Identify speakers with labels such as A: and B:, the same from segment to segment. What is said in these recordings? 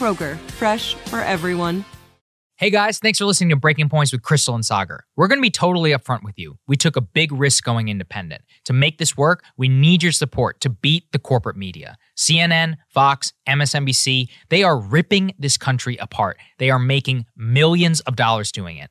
A: Kroger, fresh for everyone.
B: Hey guys, thanks for listening to Breaking Points with Krystal and Saagar. We're going to be totally upfront with you. We took a big risk going independent. To make this work, we need your support to beat the corporate media. CNN, Fox, MSNBC, they are ripping this country apart. They are making millions of dollars doing it.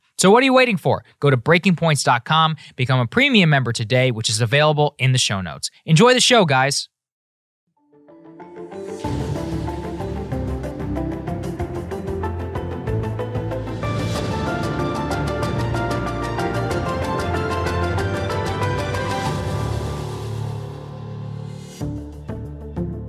B: So what are you waiting for? Go to breakingpoints.com, become a premium member today, which is available in the show notes. Enjoy the show, guys.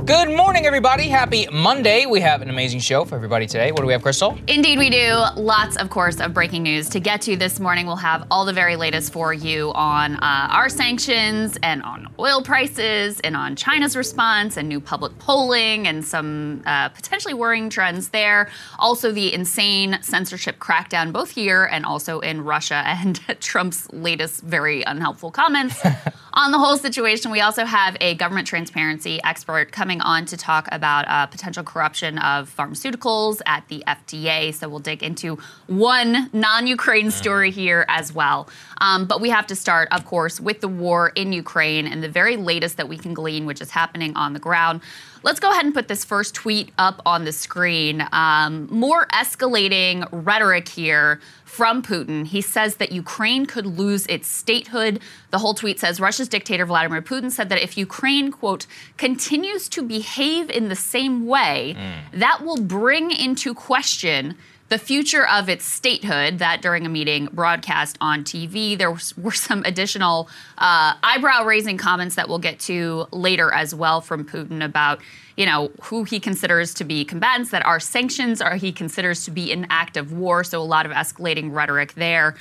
B: Good morning, everybody. Happy Monday. We have an amazing show for everybody today. What do we have, Krystal?
C: Indeed, we do. Lots, of course, of breaking news to get to this morning. We'll have all the very latest for you on uh, our sanctions and on oil prices and on China's response and new public polling and some uh, potentially worrying trends there. Also, the insane censorship crackdown, both here and also in Russia, and Trump's latest very unhelpful comments on the whole situation. We also have a government transparency expert coming on to talk about uh, potential corruption of pharmaceuticals at the FDA. So we'll dig into one non Ukraine story here as well. Um, but we have to start, of course, with the war in Ukraine and the very latest that we can glean, which is happening on the ground. Let's go ahead and put this first tweet up on the screen. Um, more escalating rhetoric here from Putin. He says that Ukraine could lose its statehood. The whole tweet says Russia's dictator Vladimir Putin said that if Ukraine, quote, continues to behave in the same way, mm. that will bring into question the future of its statehood. That during a meeting broadcast on TV, there were some additional uh, eyebrow raising comments that we'll get to later as well from Putin about you know, who he considers to be combatants that are sanctions or he considers to be an act of war. So a lot of escalating rhetoric there.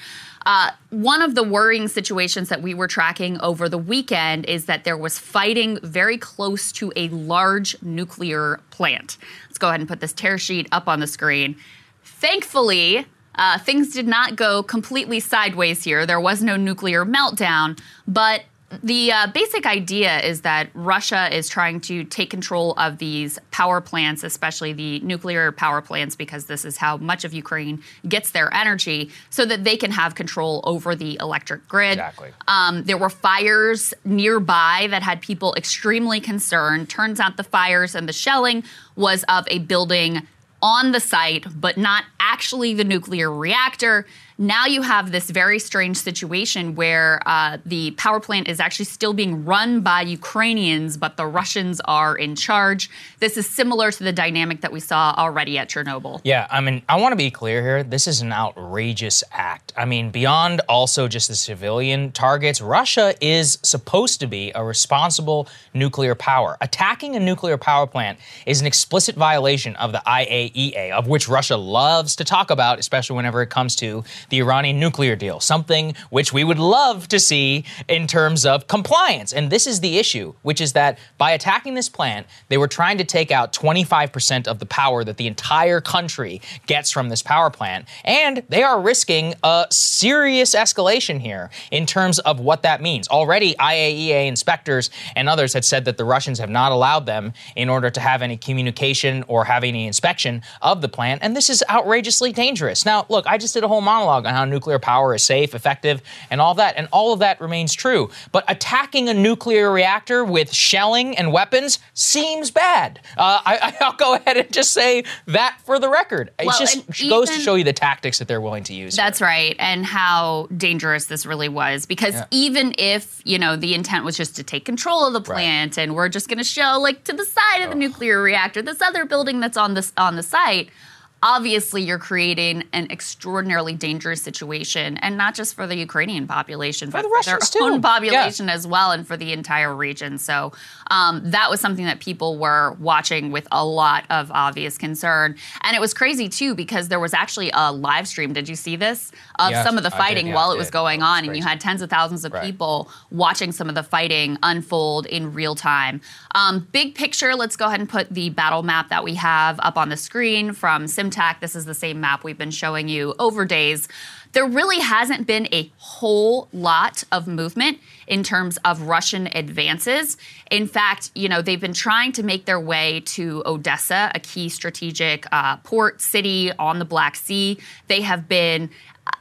C: Uh, one of the worrying situations that we were tracking over the weekend is that there was fighting very close to a large nuclear plant. Let's go ahead and put this tear sheet up on the screen. Thankfully, uh, things did not go completely sideways here. There was no nuclear meltdown, but the uh, basic idea is that Russia is trying to take control of these power plants, especially the nuclear power plants, because this is how much of Ukraine gets their energy, so that they can have control over the electric grid.
B: Exactly.
C: Um, there were fires nearby that had people extremely concerned. Turns out the fires and the shelling was of a building on the site, but not actually the nuclear reactor. Now you have this very strange situation where uh, the power plant is actually still being run by Ukrainians, but the Russians are in charge. This is similar to the dynamic that we saw already at Chernobyl.
B: Yeah, I mean, I want to be clear here. This is an outrageous act. I mean, beyond also just the civilian targets, Russia is supposed to be a responsible nuclear power. Attacking a nuclear power plant is an explicit violation of the IAEA, of which Russia loves to talk about, especially whenever it comes to the Iranian nuclear deal, something which we would love to see in terms of compliance. And this is the issue, which is that by attacking this plant, they were trying to take out 25% of the power that the entire country gets from this power plant. And they are risking a serious escalation here in terms of what that means. Already, IAEA inspectors and others had said that the Russians have not allowed them in order to have any communication or have any inspection of the plant. And this is outrageously dangerous. Now, look, I just did a whole monologue on how nuclear power is safe, effective, and all that. And all of that remains true. But attacking a nuclear reactor with shelling and weapons seems bad. Uh, I, will go ahead and just say that for the record. It just goes to show you the tactics that they're willing to use.
C: That's here. right. And how dangerous this really was. Because yeah. even if, you know, the intent was just to take control of the plant right. and we're just going to show, like, to the side of the nuclear reactor, this other building that's on, this, on the site – obviously you're creating an extraordinarily dangerous situation and not just for the ukrainian population
B: for
C: but
B: the
C: for their
B: too.
C: own population yeah. as well and for the entire region. So um, that was something that people were watching with a lot of obvious concern. And it was crazy too because there was actually a live stream. Did you see this? Of yes, some of the fighting did, yeah, while it was going on and you had tens of thousands of right. people watching some of the fighting unfold in real time. Um, big picture let's go ahead and put the battle map that we have up on the screen from sim this is the same map we've been showing you over days. There really hasn't been a whole lot of movement in terms of Russian advances. In fact, you know, they've been trying to make their way to Odessa, a key strategic uh, port city on the Black Sea. They have been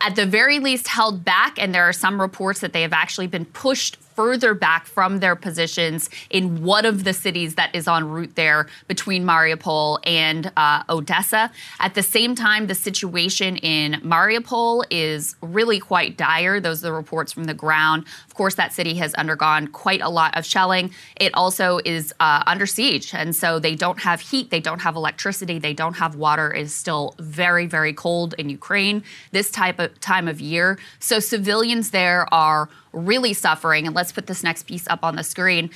C: at the very least held back, and there are some reports that they have actually been pushed further back from their positions in one of the cities that is en route there between Mariupol and uh, Odessa. At the same time, the situation in Mariupol is really quite dire. Those are the reports from the ground. Of course, that city has undergone quite a lot of shelling. It also is uh, under siege, and so they don't have heat, they don't have electricity, they don't have water. It is still very, very cold in Ukraine this type of time of year. So civilians there are really suffering. And let's put this next piece up on the screen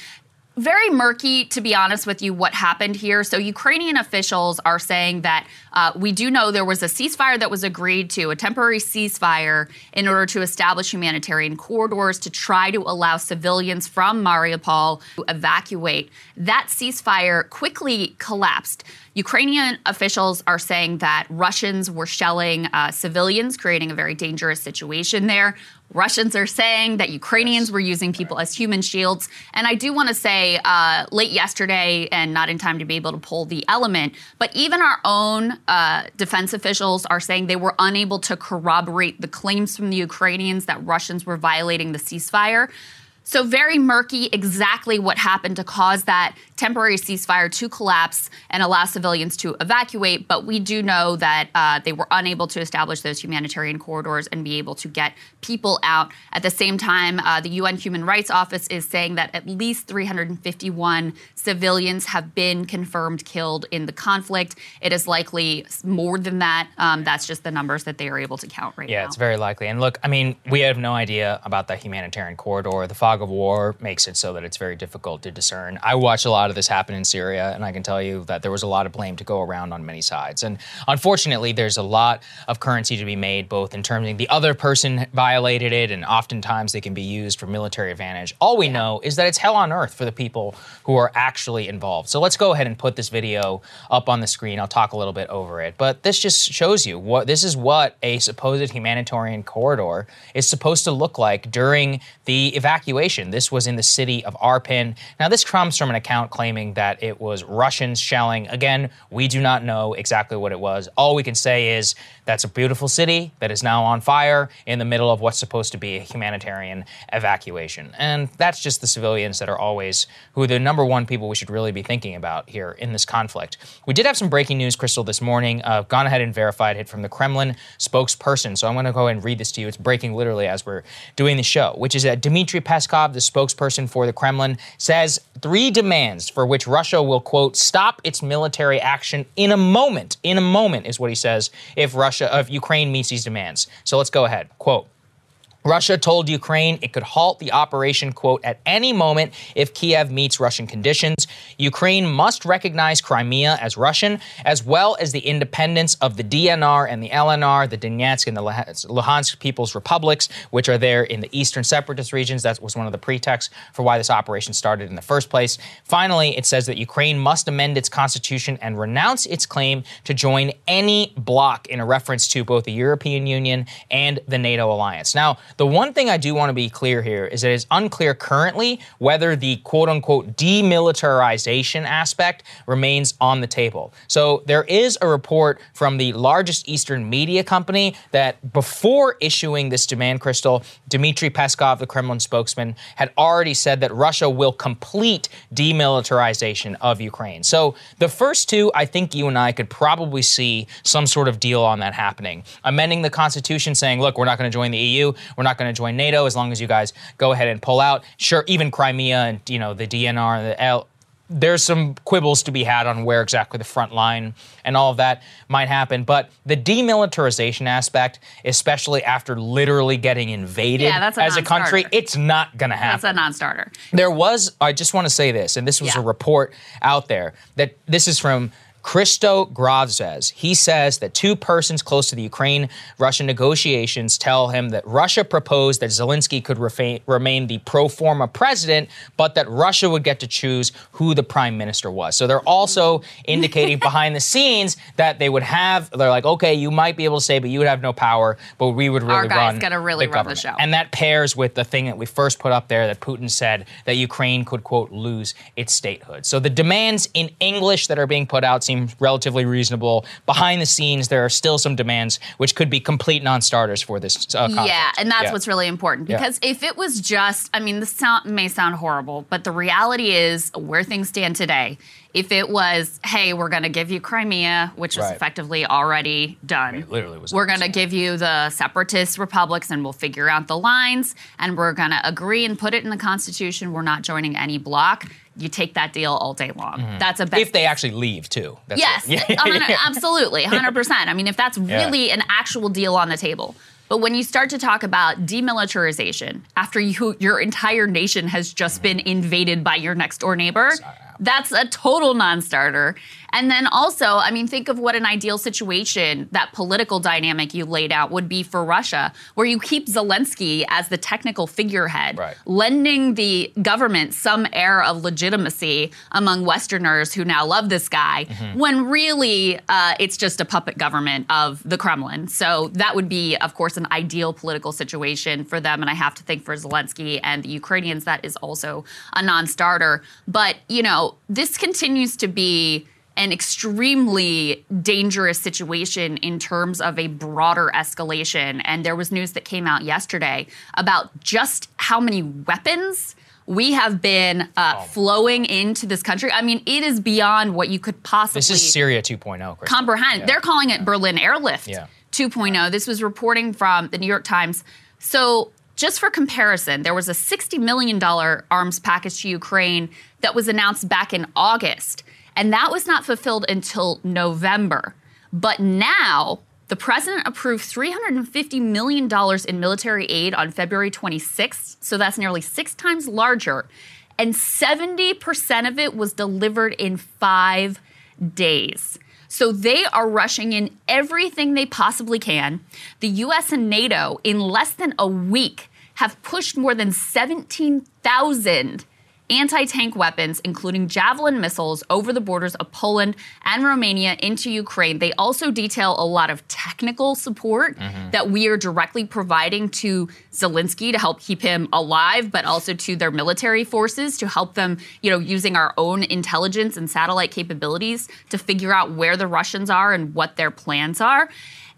C: very murky, to be honest with you, what happened here. So, Ukrainian officials are saying that uh, we do know there was a ceasefire that was agreed to, a temporary ceasefire, in order to establish humanitarian corridors to try to allow civilians from Mariupol to evacuate. That ceasefire quickly collapsed. Ukrainian officials are saying that Russians were shelling uh, civilians, creating a very dangerous situation there. Russians are saying that Ukrainians were using people as human shields. And I do want to say, uh, late yesterday, and not in time to be able to pull the element, but even our own uh, defense officials are saying they were unable to corroborate the claims from the Ukrainians that Russians were violating the ceasefire. So, very murky exactly what happened to cause that temporary ceasefire to collapse and allow civilians to evacuate. But we do know that uh, they were unable to establish those humanitarian corridors and be able to get people out. At the same time, uh, the UN Human Rights Office is saying that at least 351 civilians have been confirmed killed in the conflict. It is likely more than that. Um, that's just the numbers that they are able to count right
B: yeah,
C: now.
B: Yeah, it's very likely. And look, I mean, we have no idea about the humanitarian corridor. The fog of war makes it so that it's very difficult to discern. I watch a lot of this happen in Syria, and I can tell you that there was a lot of blame to go around on many sides. And unfortunately, there's a lot of currency to be made, both in terms of the other person violated it, and oftentimes they can be used for military advantage. All we know is that it's hell on earth for the people who are actually involved. So let's go ahead and put this video up on the screen. I'll talk a little bit over it. But this just shows you what this is what a supposed humanitarian corridor is supposed to look like during the evacuation evacuation. This was in the city of Irpin. Now, this comes from an account claiming that it was Russians shelling. Again, we do not know exactly what it was. All we can say is that's a beautiful city that is now on fire in the middle of what's supposed to be a humanitarian evacuation. And that's just the civilians that are always who are the number one people we should really be thinking about here in this conflict. We did have some breaking news, Krystal, this morning. Uh, gone ahead and verified it from the Kremlin spokesperson. So I'm going to go ahead and read this to you. It's breaking literally as we're doing the show, which is that Dmitry Peskov, the spokesperson for the Kremlin, says three demands for which Russia will, quote, stop its military action in a moment. In a moment is what he says if Russia, if Ukraine meets these demands. So let's go ahead. Quote, Russia told Ukraine it could halt the operation, quote, at any moment if Kiev meets Russian conditions. Ukraine must recognize Crimea as Russian, as well as the independence of the DNR and the LNR, the Donetsk and the Luhansk People's Republics, which are there in the eastern separatist regions. That was one of the pretexts for why this operation started in the first place. Finally, it says that Ukraine must amend its constitution and renounce its claim to join any bloc in a reference to both the European Union and the NATO alliance. Now, the one thing I do want to be clear here is that it's unclear currently whether the quote unquote demilitarization aspect remains on the table. So there is a report from the largest Eastern media company that before issuing this demand, Krystal, Dmitry Peskov, the Kremlin spokesman, had already said that Russia will complete demilitarization of Ukraine. So the first two, I think you and I could probably see some sort of deal on that happening. Amending the Constitution saying, look, we're not going to join the EU. We're we're not going to join NATO as long as you guys go ahead and pull out. Sure, even Crimea and you know the DNR and the L. There's some quibbles to be had on where exactly the front line and all of that might happen, but the demilitarization aspect, especially after literally getting invaded
C: yeah, a
B: as a country, it's not going to happen.
C: That's a non-starter.
B: There was, I just want to say this, and this was
C: yeah.
B: a report out there that this is from Christo says He says that two persons close to the Ukraine Russian negotiations tell him that Russia proposed that Zelensky could refa- remain the pro forma president, but that Russia would get to choose who the prime minister was. So they're also indicating behind the scenes that they would have, they're like, okay, you might be able to say, but you would have no power, but we would really
C: Our guy's
B: run.
C: gonna really
B: the
C: run
B: government.
C: the show.
B: And that pairs with the thing that we first put up there that Putin said that Ukraine could, quote, lose its statehood. So the demands in English that are being put out seem seem relatively reasonable. Behind the scenes, there are still some demands which could be complete non-starters for this uh.
C: Yeah, and that's
B: Yeah.
C: what's really important
B: Yeah.
C: because if it was just, I mean, this sound, may sound horrible, but the reality is where things stand today. If it was, hey, we're going to give you Crimea, which is
B: Right.
C: effectively already done.
B: It literally was
C: We're going to give you the separatist republics and we'll figure out the lines and we're going to agree and put it in the Constitution. We're not joining any bloc. You take that deal all day long. Mm-hmm. That's a best
B: If they actually leave too. That's
C: Yes,
B: it.
C: a hundred- absolutely, 100%. I mean, if that's really an actual deal on the table. But when you start to talk about demilitarization after you, your entire nation has just mm-hmm. been invaded by your next door neighbor, that's a total non starter. And then also, I mean, think of what an ideal situation that political dynamic you laid out would be for Russia, where you keep Zelensky as the technical figurehead,
B: Right.
C: lending the government some air of legitimacy among Westerners who now love this guy, when really uh, it's just a puppet government of the Kremlin. So that would be, of course, an ideal political situation for them. And I have to think for Zelensky and the Ukrainians, that is also a non starter. But, you know, this continues to be an extremely dangerous situation in terms of a broader escalation. And there was news that came out yesterday about just how many weapons we have been uh,
B: Oh.
C: flowing into this country. I mean, it is beyond what you could possibly
B: This is Syria 2.0. Kristen.
C: comprehend.
B: Yeah.
C: They're calling it Berlin Airlift
B: Yeah.
C: 2.0. This was reporting from the New York Times. So, just for comparison, there was a $60 million arms package to Ukraine that was announced back in August, and that was not fulfilled until November. But now, the president approved $350 million in military aid on February 26th, so that's nearly six times larger. And 70% of it was delivered in five days. So they are rushing in everything they possibly can. The US and NATO, in less than a week, have pushed more than 17,000 anti tank weapons, including Javelin missiles, over the borders of Poland and Romania into Ukraine. They also detail a lot of technical support mm-hmm. that we are directly providing to Zelensky to help keep him alive, but also to their military forces to help them, you know, using our own intelligence and satellite capabilities to figure out where the Russians are and what their plans are.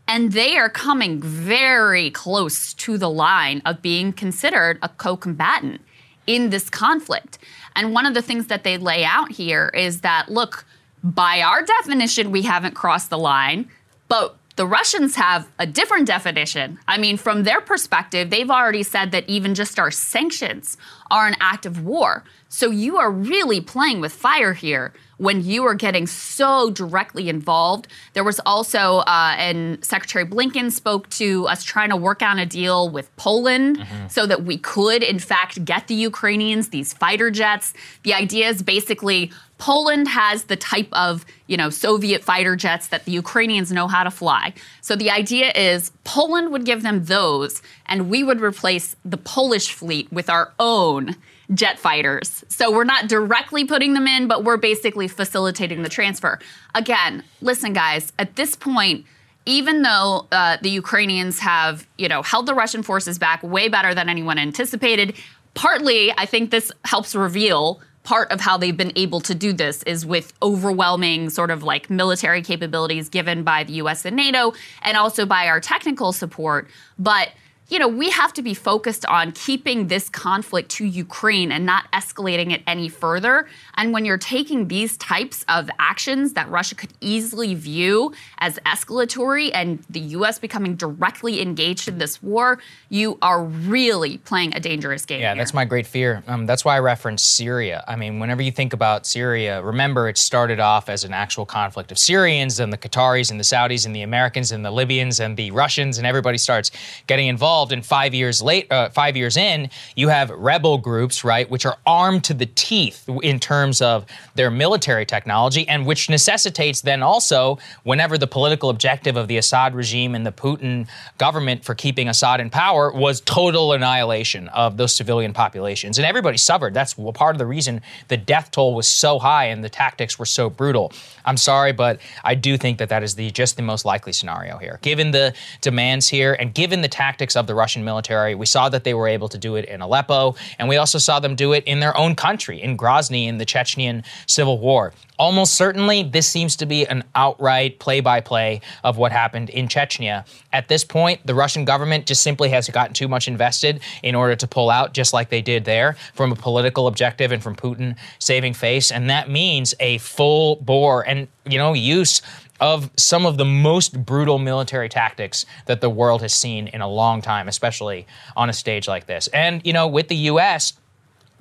C: And they are coming very close to the line of being considered a co combatant in this conflict. And one of the things that they lay out here is that, look, by our definition, we haven't crossed the line, but the Russians have a different definition. I mean, from their perspective, they've already said that even just our sanctions are an act of war. So you are really playing with fire here when you are getting so directly involved. There was also, uh, and Secretary Blinken spoke to us trying to work on a deal with Poland mm-hmm. so that we could, in fact, get the Ukrainians these fighter jets. The idea is basically Poland has the type of, you know, Soviet fighter jets that the Ukrainians know how to fly. So the idea is Poland would give them those and we would replace the Polish fleet with our own jet fighters. So we're not directly putting them in, but we're basically facilitating the transfer. Again, listen guys, at this point even though uh, the Ukrainians have, you know, held the Russian forces back way better than anyone anticipated, partly I think this helps reveal part of how they've been able to do this is with overwhelming sort of like military capabilities given by the US and NATO and also by our technical support. But you know, we have to be focused on keeping this conflict to Ukraine and not escalating it any further. And when you're taking these types of actions that Russia could easily view as escalatory and the US becoming directly engaged in this war, you are really playing a dangerous game.
B: Yeah,
C: here.
B: that's my great fear. Um, that's why I reference Syria. I mean, whenever you think about Syria, remember it started off as an actual conflict of Syrians and the Qataris and the Saudis and the Americans and the Libyans and the Russians, and everybody starts getting involved involved. And five years late, uh, five years in, you have rebel groups, right, which are armed to the teeth in terms of their military technology, and which necessitates then also, whenever the political objective of the Assad regime and the Putin government for keeping Assad in power was total annihilation of those civilian populations, and everybody suffered. That's part of the reason the death toll was so high and the tactics were so brutal. I'm sorry, but I do think that that is the just the most likely scenario here, given the demands here and given the tactics of the Russian military. We saw that they were able to do it in Aleppo, and we also saw them do it in their own country, in Grozny, in the Chechnyan civil war. Almost certainly, this seems to be an outright play by play of what happened in Chechnya. At this point, the Russian government just simply has gotten too much invested in order to pull out, just like they did there, from a political objective and from Putin saving face. And that means a full bore and, you know, use of some of the most brutal military tactics that the world has seen in a long time, especially on a stage like this. And, you know, with the U.S.,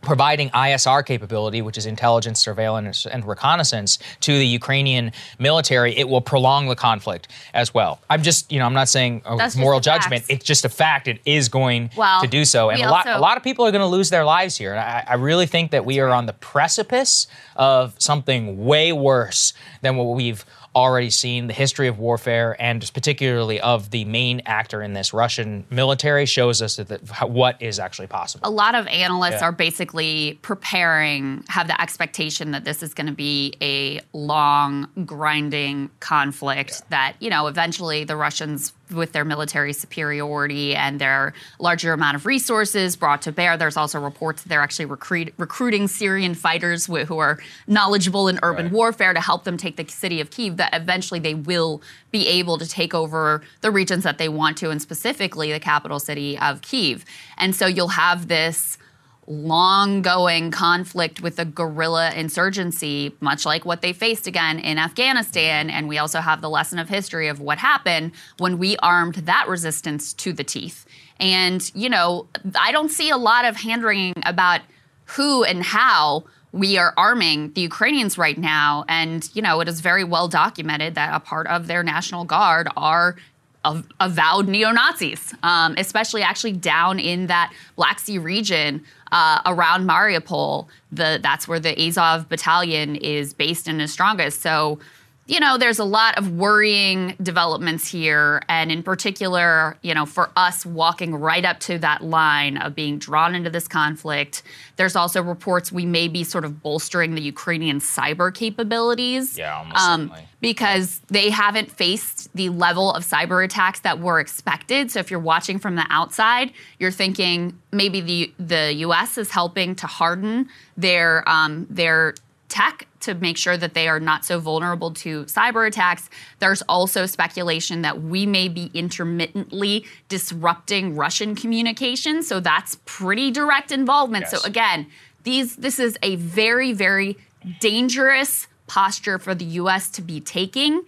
B: providing ISR capability, which is intelligence, surveillance, and reconnaissance, to the Ukrainian military, it will prolong the conflict as well. I'm just, you know, I'm not saying a moral judgment. Facts. It's just a fact. It is going well, to do so, and a lot, a lot of people are going to lose their lives here. I, I really think that we are on the precipice of something way worse than what we've already seen the history of warfare and particularly of the main actor in this Russian military shows us that, that what is actually possible.
C: A lot of analysts yeah. are basically preparing, have the expectation that this is going to be a long, grinding conflict yeah. that, you know, eventually the Russians with their military superiority and their larger amount of resources brought to bear. There's also reports that they're actually recruit, recruiting Syrian fighters wh- who are knowledgeable in urban right. warfare to help them take the city of Kiev. That eventually they will be able to take over the regions that they want to, and specifically the capital city of Kiev. And so you'll have this long going conflict with a guerrilla insurgency, much like what they faced again in Afghanistan. And we also have the lesson of history of what happened when we armed that resistance to the teeth. And, you know, I don't see a lot of hand wringing about who and how we are arming the Ukrainians right now. And, you know, it is very well documented that a part of their National Guard are avowed neo Nazis, um, especially actually down in that Black Sea region uh, around Mariupol. The that's where the Azov battalion is based and is strongest. So you know, there's a lot of worrying developments here. And in particular, you know, for us walking right up to that line of being drawn into this conflict, there's also reports we may be sort of bolstering the Ukrainian cyber capabilities.
B: Yeah, almost um,
C: Because they haven't faced the level of cyber attacks that were expected. So if you're watching from the outside, you're thinking maybe the the U.S. is helping to harden their um, their tech to make sure that they are not so vulnerable to cyber attacks. There's also speculation that we may be intermittently disrupting Russian communication. So that's pretty direct involvement. Yes. So again, these this is a very, very dangerous posture for the US to be taking.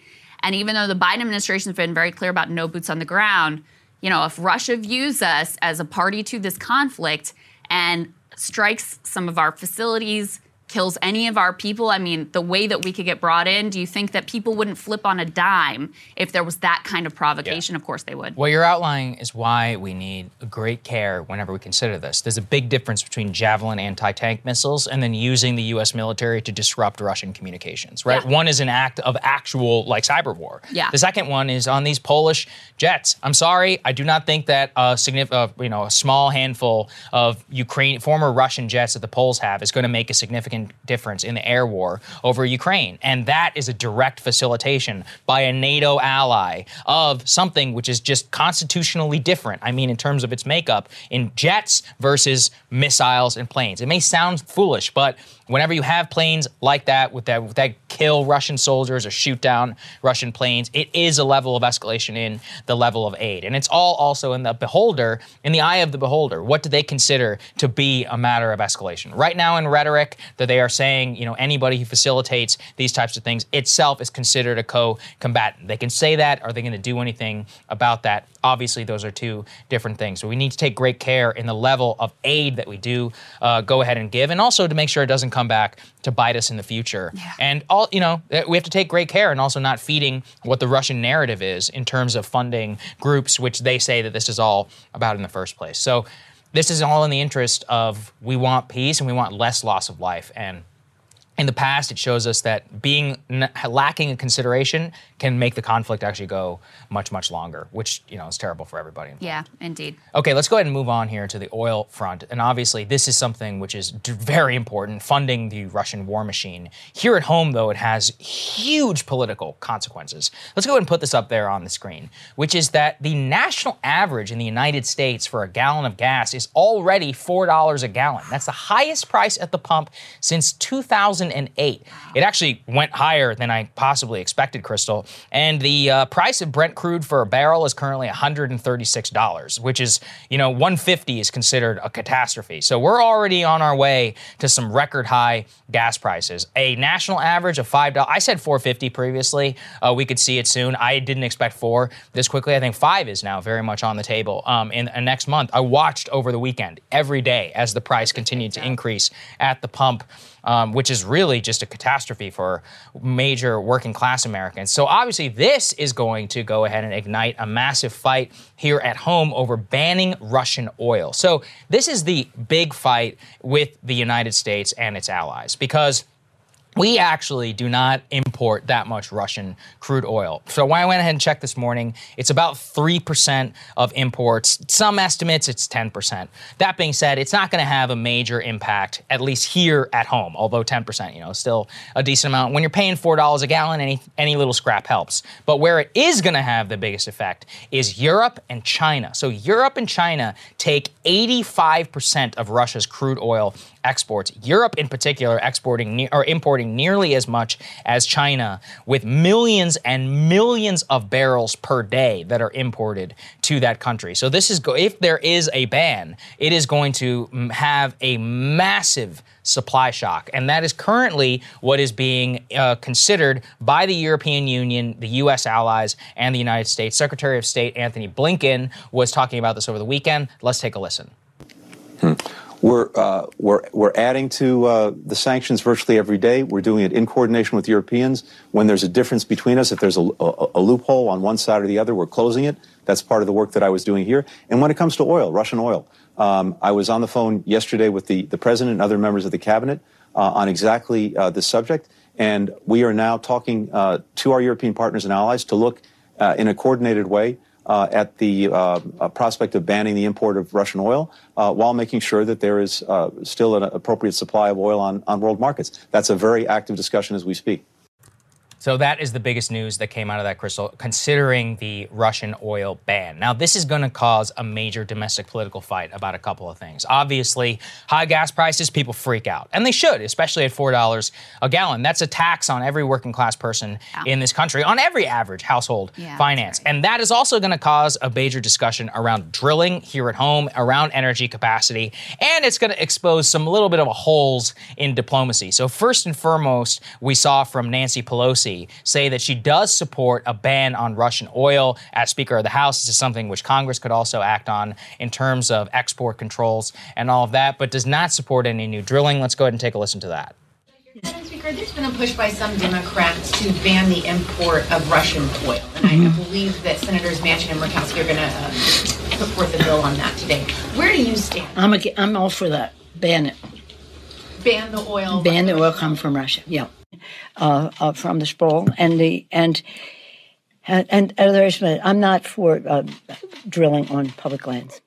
C: And even though the Biden administration has been very clear about no boots on the ground, you know, if Russia views us as a party to this conflict and strikes some of our facilities, kills any of our people? I mean, the way that we could get brought in, do you think that people wouldn't flip on a dime if there was that kind of provocation? Yeah. Of course they would.
B: What you're outlining is why we need great care whenever we consider this. There's a big difference between Javelin anti tank missiles and then using the U.S. military to disrupt Russian communications, right? Yeah. One is an act of actual, like, cyber war.
C: Yeah.
B: The second one is on these Polish jets. I'm sorry, I do not think that a, significant, uh, you know, a small handful of Ukraine, former Russian jets that the Poles have is going to make a significant difference in the air war over Ukraine. And that is a direct facilitation by a NATO ally of something which is just constitutionally different. I mean, in terms of its makeup, in jets versus missiles and planes. It may sound foolish, but whenever you have planes like that with that with that kill Russian soldiers or shoot down Russian planes, it is a level of escalation in the level of aid. And it's all also in the beholder, in the eye of the beholder. What do they consider to be a matter of escalation? Right now in rhetoric that they are saying, you know, anybody who facilitates these types of things itself is considered a co-combatant. They can say that. Are they going to do anything about that? Obviously, those are two different things. So we need to take great care in the level of aid that we do uh, go ahead and give, and also to make sure it doesn't come back to bite us in the future.
C: Yeah.
B: And all you know, eh, we have to take great care and also not feeding what the Russian narrative is in terms of funding groups which they say that this is all about in the first place. So this is all in the interest of we want peace and we want less loss of life and in the past, it shows us that being lacking in consideration can make the conflict actually go much, much longer, which you know is terrible for everybody.
C: Yeah, indeed.
B: Okay, let's go ahead and move on here to the oil front, and obviously this is something which is d- very important, funding the Russian war machine. Here at home, though, it has huge political consequences. Let's go ahead and put this up there on the screen, which is that the national average in the United States for a gallon of gas is already four dollars a gallon. That's the highest price at the pump since 2000. 2008. It actually went higher than I possibly expected, Krystal. And the uh, price of Brent crude for a barrel is currently $136, which is, you know, 150 is considered a catastrophe. So we're already on our way to some record high gas prices. A national average of $5. I said 450 previously. Uh, we could see it soon. I didn't expect four this quickly. I think five is now very much on the table. Um, in, in next month, I watched over the weekend every day as the price continued to increase at the pump um, which is really just a catastrophe for major working class Americans. So obviously, this is going to go ahead and ignite a massive fight here at home over banning Russian oil. So this is the big fight with the United States and its allies because we actually do not import that much Russian crude oil. So I went ahead and checked this morning, it's about 3% of imports. Some estimates it's 10%. That being said, it's not going to have a major impact, at least here at home, although 10%, you know, still a decent amount. When you're paying $4 a gallon, any, any little scrap helps. But where it is going to have the biggest effect is Europe and China. So Europe and China take 85% of Russia's crude oil exports. Europe, in particular, exporting or importing nearly as much as China, with millions and millions of barrels per day that are imported to that country. So this is go- if there is a ban, it is going to have a massive supply shock. And that is currently what is being uh, considered by the European Union, the U.S. allies, and the United States. Secretary of State Antony Blinken was talking about this over the weekend. Let's take a listen.
D: Hmm. We're, uh, we're, we're adding to uh, the sanctions virtually every day. We're doing it in coordination with Europeans. When there's a difference between us, if there's a, a, a, loophole on one side or the other, we're closing it. That's part of the work that I was doing here. And when it comes to oil, Russian oil, um, I was on the phone yesterday with the, the president and other members of the cabinet uh, on exactly uh, this subject. And we are now talking uh, to our European partners and allies to look uh, in a coordinated way uh, at the uh, prospect of banning the import of Russian oil uh, while making sure that there is uh, still an appropriate supply of oil on, on world markets. That's a very active discussion as we speak.
B: So that is the biggest news that came out of that Krystal, considering the Russian oil ban. Now, this is going to cause a major domestic political fight about a couple of things. Obviously, high gas prices, people freak out, and they should, especially at four dollars a gallon. That's a tax on every working class person yeah. in this country, on every average household yeah, finance, right. and that is also going to cause a major discussion around drilling here at home, around energy capacity, and it's going to expose some little bit of holes in diplomacy. So first and foremost, we saw from Nancy Pelosi Pelosi say that she does support a ban on Russian oil. As Speaker of the House, this is something which Congress could also act on in terms of export controls and all of that, but does not support any new drilling. Let's go ahead and take a listen to that.
E: Madam Speaker, there's been a push by some Democrats to ban the import of Russian oil, and mm-hmm. I believe that Senators Manchin and Murkowski are going to um, put forth a bill on that today. Where do you stand?
F: I'm a, I'm all for that. Ban it.
E: Ban the oil.
F: Ban the oil come from Russia. Yeah uh, uh, from the sprawl and the and and, others. I'm not for uh, drilling on public lands.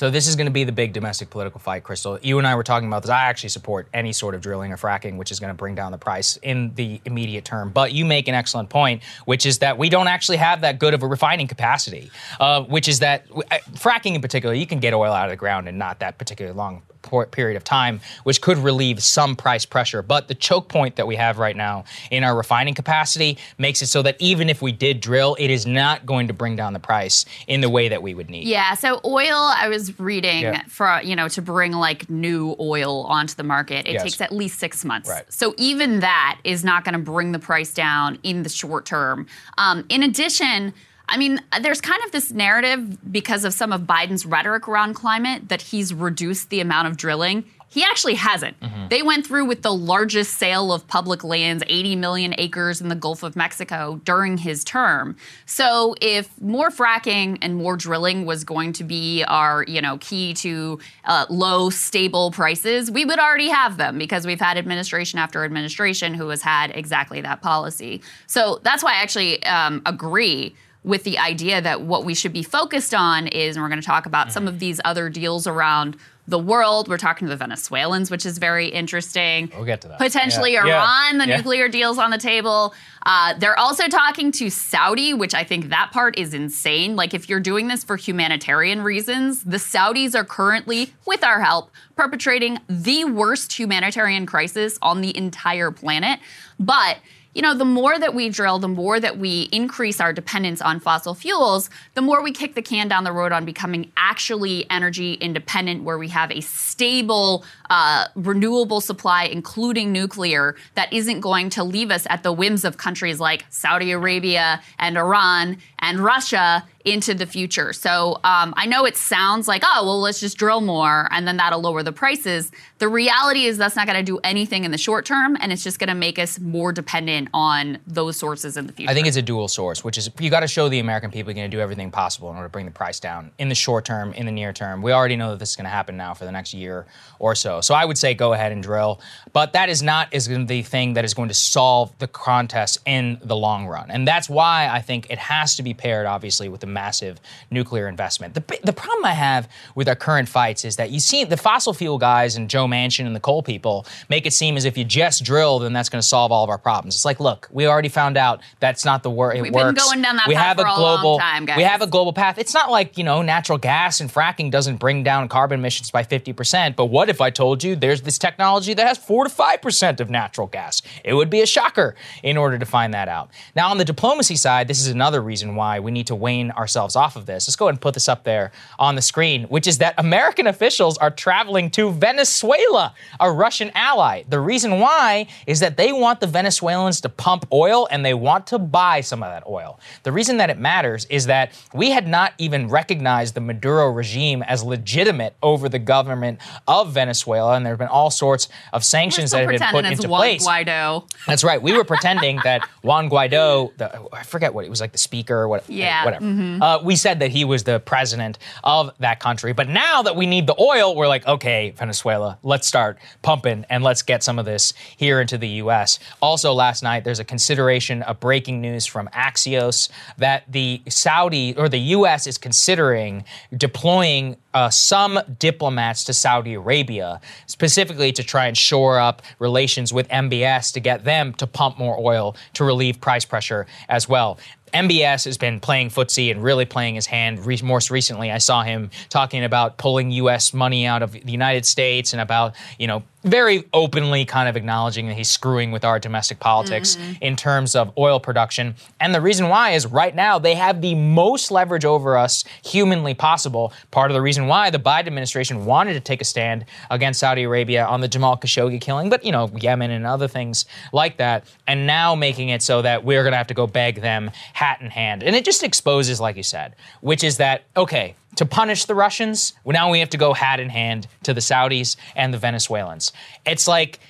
B: So this is going to be the big domestic political fight, Krystal. You and I were talking about this. I actually support any sort of drilling or fracking, which is going to bring down the price in the immediate term. But you make an excellent point, which is that we don't actually have that good of a refining capacity. Uh, which is that uh, fracking in particular, you can get oil out of the ground in not that particularly long period of time, which could relieve some price pressure. But the choke point that we have right now in our refining capacity makes it so that even if we did drill, it is not going to bring down the price in the way that we would need.
C: Yeah. So oil, I was reading yeah. for you know to bring like new oil onto the market, it yes. takes at least six months.
B: Right.
C: So even that is not going to bring the price down in the short term. Um, in addition I mean, there's kind of this narrative because of some of Biden's rhetoric around climate that he's reduced the amount of drilling. He actually hasn't. Mm-hmm. They went through with the largest sale of public lands, 80 million acres in the Gulf of Mexico during his term. So if more fracking and more drilling was going to be our, you know, key to uh, low, stable prices, we would already have them because we've had administration after administration who has had exactly that policy. So that's why I actually um, agree with the idea that what we should be focused on is, and we're going to talk about mm-hmm. some of these other deals around the world. We're talking to the Venezuelans, which is very interesting.
B: We'll get to that.
C: Potentially yeah. Iran, yeah. the yeah. nuclear deals on the table. Uh, they're also talking to Saudi, which I think that part is insane. Like, if you're doing this for humanitarian reasons, the Saudis are currently, with our help, perpetrating the worst humanitarian crisis on the entire planet. But you know, the more that we drill, the more that we increase our dependence on fossil fuels, the more we kick the can down the road on becoming actually energy independent, where we have a stable, uh, renewable supply, including nuclear, that isn't going to leave us at the whims of countries like Saudi Arabia and Iran and Russia into the future. So um, I know it sounds like, oh, well, let's just drill more and then that'll lower the prices. The reality is that's not going to do anything in the short term, and it's just going to make us more dependent on those sources in the future.
B: I think it's a dual source, which is you got to show the American people you're going to do everything possible in order to bring the price down in the short term, in the near term. We already know that this is going to happen now for the next year or so. So I would say go ahead and drill, but that is not is the thing that is going to solve the contest in the long run, and that's why I think it has to be paired, obviously, with the massive nuclear investment. The, the problem I have with our current fights is that you see the fossil fuel guys and Joe Manchin and the coal people make it seem as if you just drill, then that's going to solve all of our problems. It's like, look, we already found out that's not the word. It
C: We've
B: works.
C: been going down that
B: we
C: path
B: have
C: for
B: a global,
C: time,
B: We have a global path. It's not like you know natural gas and fracking doesn't bring down carbon emissions by 50%. But what if I told you there's this technology that has four to five percent of natural gas? It would be a shocker in order to find that out. Now on the diplomacy side, this is another reason why we need to wane ourselves off of this. Let's go ahead and put this up there on the screen, which is that American officials are traveling to Venezuela, a Russian ally. The reason why is that they want the Venezuelans to pump oil and they want to buy some of that oil. The reason that it matters is that we had not even recognized the Maduro regime as legitimate over the government of Venezuela, and there have been all sorts of sanctions that have been put into
C: Juan
B: place.
C: Guaido.
B: That's right. We were pretending that Juan Guaido, the, I forget what it was like, the speaker, what,
C: yeah.
B: whatever.
C: Mm-hmm
B: Uh, we said that he was the president of that country, but now that we need the oil, we're like, okay, Venezuela, let's start pumping and let's get some of this here into the U.S. Also, last night there's a consideration of breaking news from Axios that the Saudi or the U.S. is considering deploying uh, some diplomats to Saudi Arabia, specifically to try and shore up relations with MBS to get them to pump more oil to relieve price pressure as well. MBS has been playing footsie and really playing his hand. Re- most recently, I saw him talking about pulling U.S. money out of the United States and about, you know, very openly kind of acknowledging that he's screwing with our domestic politics mm-hmm. in terms of oil production. And the reason why is right now they have the most leverage over us humanly possible. Part of the reason why the Biden administration wanted to take a stand against Saudi Arabia on the Jamal Khashoggi killing, but you know, Yemen and other things like that, and now making it so that we're going to have to go beg them hat in hand. And it just exposes, like you said, which is that, okay, to punish the Russians, well, now we have to go hat in hand to the Saudis and the Venezuelans. It's like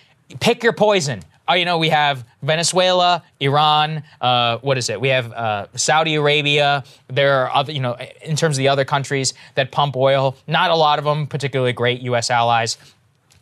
B: pick your poison. Oh, you know, we have Venezuela, Iran. Uh, what is it? We have uh, Saudi Arabia. There are other, you know, in terms of the other countries that pump oil. Not a lot of them particularly great U.S. allies.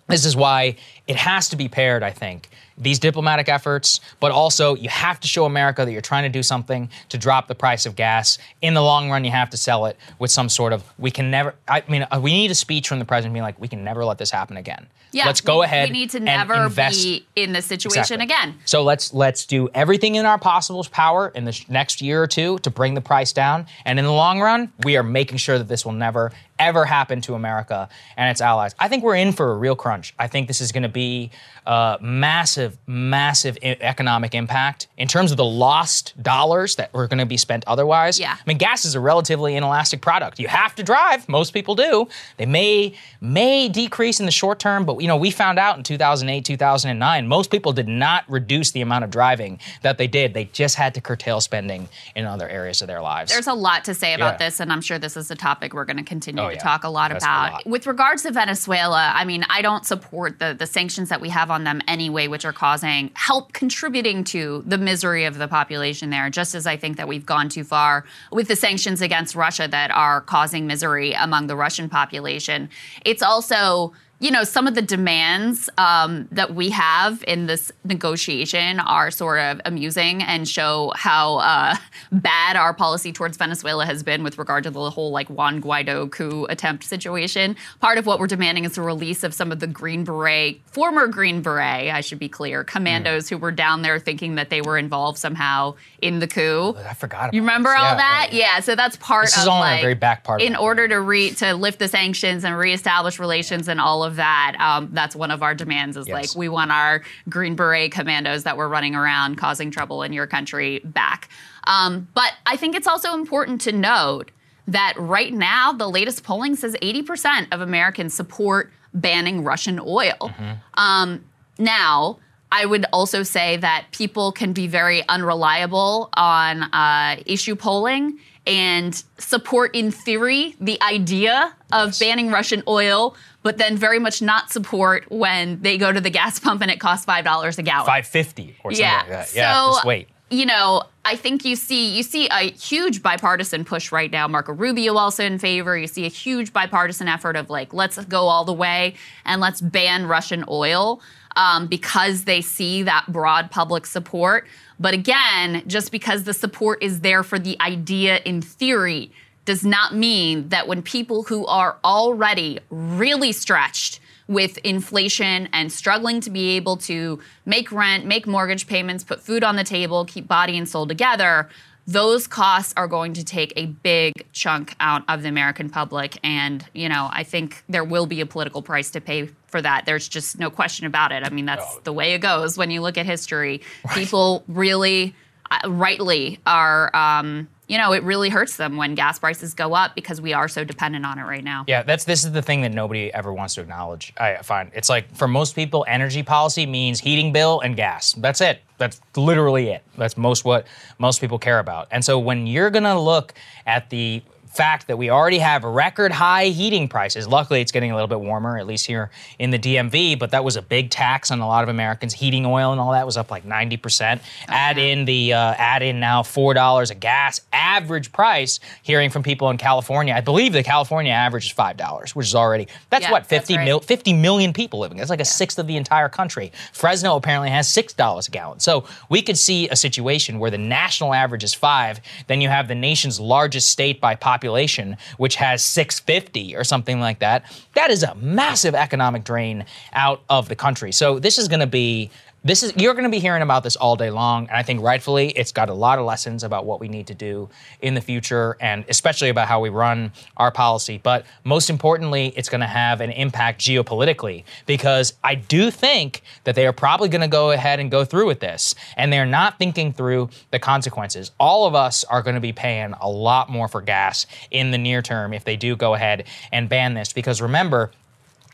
B: This is why it has to be paired, I think, these diplomatic efforts, but also you have to show America that you're trying to do something to drop the price of gas. In the long run, you have to sell it with some sort of, we can never, I mean, uh, we need a speech from the president being like, we can never let this happen again.
C: Yeah,
B: let's go
C: we-
B: ahead.
C: We need to never
B: invest.
C: be in this situation
B: Exactly.
C: again.
B: So let's let's do everything in our possible power in the sh- next year or two to bring the price down. And in the long run, we are making sure that this will never ever happen to America and its allies. I think we're in for a real crunch. I think this is going to be a massive, massive economic impact in terms of the lost dollars that were going to be spent otherwise.
C: Yeah.
B: I mean, gas is a relatively inelastic product. You have to drive. Most people do. They may may decrease in the short term, but you know, we found out in 2008, 2009, most people did not reduce the amount of driving that they did. They just had to curtail spending in other areas of their lives.
C: There's a lot to say about
B: Yeah.
C: this, and I'm sure this is a topic we're going to continue
B: Oh,
C: Oh,
B: to
C: talk a lot
B: That's a
C: about.
B: lot.
C: With regards to Venezuela, I mean, I don't support the the sanctions that we have on them anyway, which are causing help contributing to the misery of the population there. Just as I think that we've gone too far with the sanctions against Russia that are causing misery among the Russian population. It's also you know, some of the demands um, that we have in this negotiation are sort of amusing and show how uh, bad our policy towards Venezuela has been with regard to the whole like Juan Guaido coup attempt situation. Part of what we're demanding is the release of some of the Green Beret, former Green Beret, I should be clear, commandos who were down there thinking that they were involved somehow in the coup.
B: I forgot. About
C: You remember
B: this.
C: all
B: Yeah,
C: that?
B: yeah,
C: Yeah. So that's part
B: This
C: of
B: is all in a very back part
C: In order to re to lift the sanctions and reestablish relations and all of that, um, that's one of our demands. Is
B: Yes.
C: like we want our Green Beret commandos that were running around causing trouble in your country back. Um, but I think it's also important to note that right now the latest polling says 80% of Americans support banning Russian oil.
B: Mm-hmm.
C: Um, now, I would also say that people can be very unreliable on uh, issue polling and support, in theory, the idea of banning Russian oil, but then very much not support when they go to the gas pump and it costs $5 a gallon.
B: 550 or something
C: Yeah.
B: like that. Yeah,
C: So,
B: just wait.
C: You know, I think you see you see a huge bipartisan push right now. Marco Rubio also in favor. You see a huge bipartisan effort of like, let's go all the way and let's ban Russian oil um, because they see that broad public support. But again, just because the support is there for the idea in theory does not mean that when people who are already really stretched with inflation and struggling to be able to make rent, make mortgage payments, put food on the table, keep body and soul together, those costs are going to take a big chunk out of the American public. And, you know, I think there will be a political price to pay for that. There's just no question about it. I mean, that's the way it goes when you look at history. People really, uh, rightly, are. Um, you know, it really hurts them when gas prices go up because we are so dependent on it right now.
B: Yeah, that's this is the thing that nobody ever wants to acknowledge. I find it's like for most people, energy policy means heating bill and gas. That's it. That's literally it. That's most what most people care about. And so when you're gonna look at the fact that we already have record high heating prices. Luckily, it's getting a little bit warmer, at least here in the DMV, but that was a big tax on a lot of Americans. Heating oil and all that was up like 90%. Add in the, uh, add in now $4 a gas average price, hearing from people in California. I believe the California average is $5, which is already, that's
C: Yeah,
B: what,
C: that's right.
B: mil, 50 million people living. That's like a sixth of the entire country. Fresno apparently has $6 a gallon. So we could see a situation where the national average is five, then you have the nation's largest state by population, which has 650 or something like that. That is a massive economic drain out of the country. So this is going to be this is you're going to be hearing about this all day long and i think rightfully it's got a lot of lessons about what we need to do in the future and especially about how we run our policy. But most importantly it's going to have an impact geopolitically because i do think that they are probably going to go ahead and go through with this and they're not thinking through the consequences. All of us are going to be paying a lot more for gas in the near term if they do go ahead and ban this because remember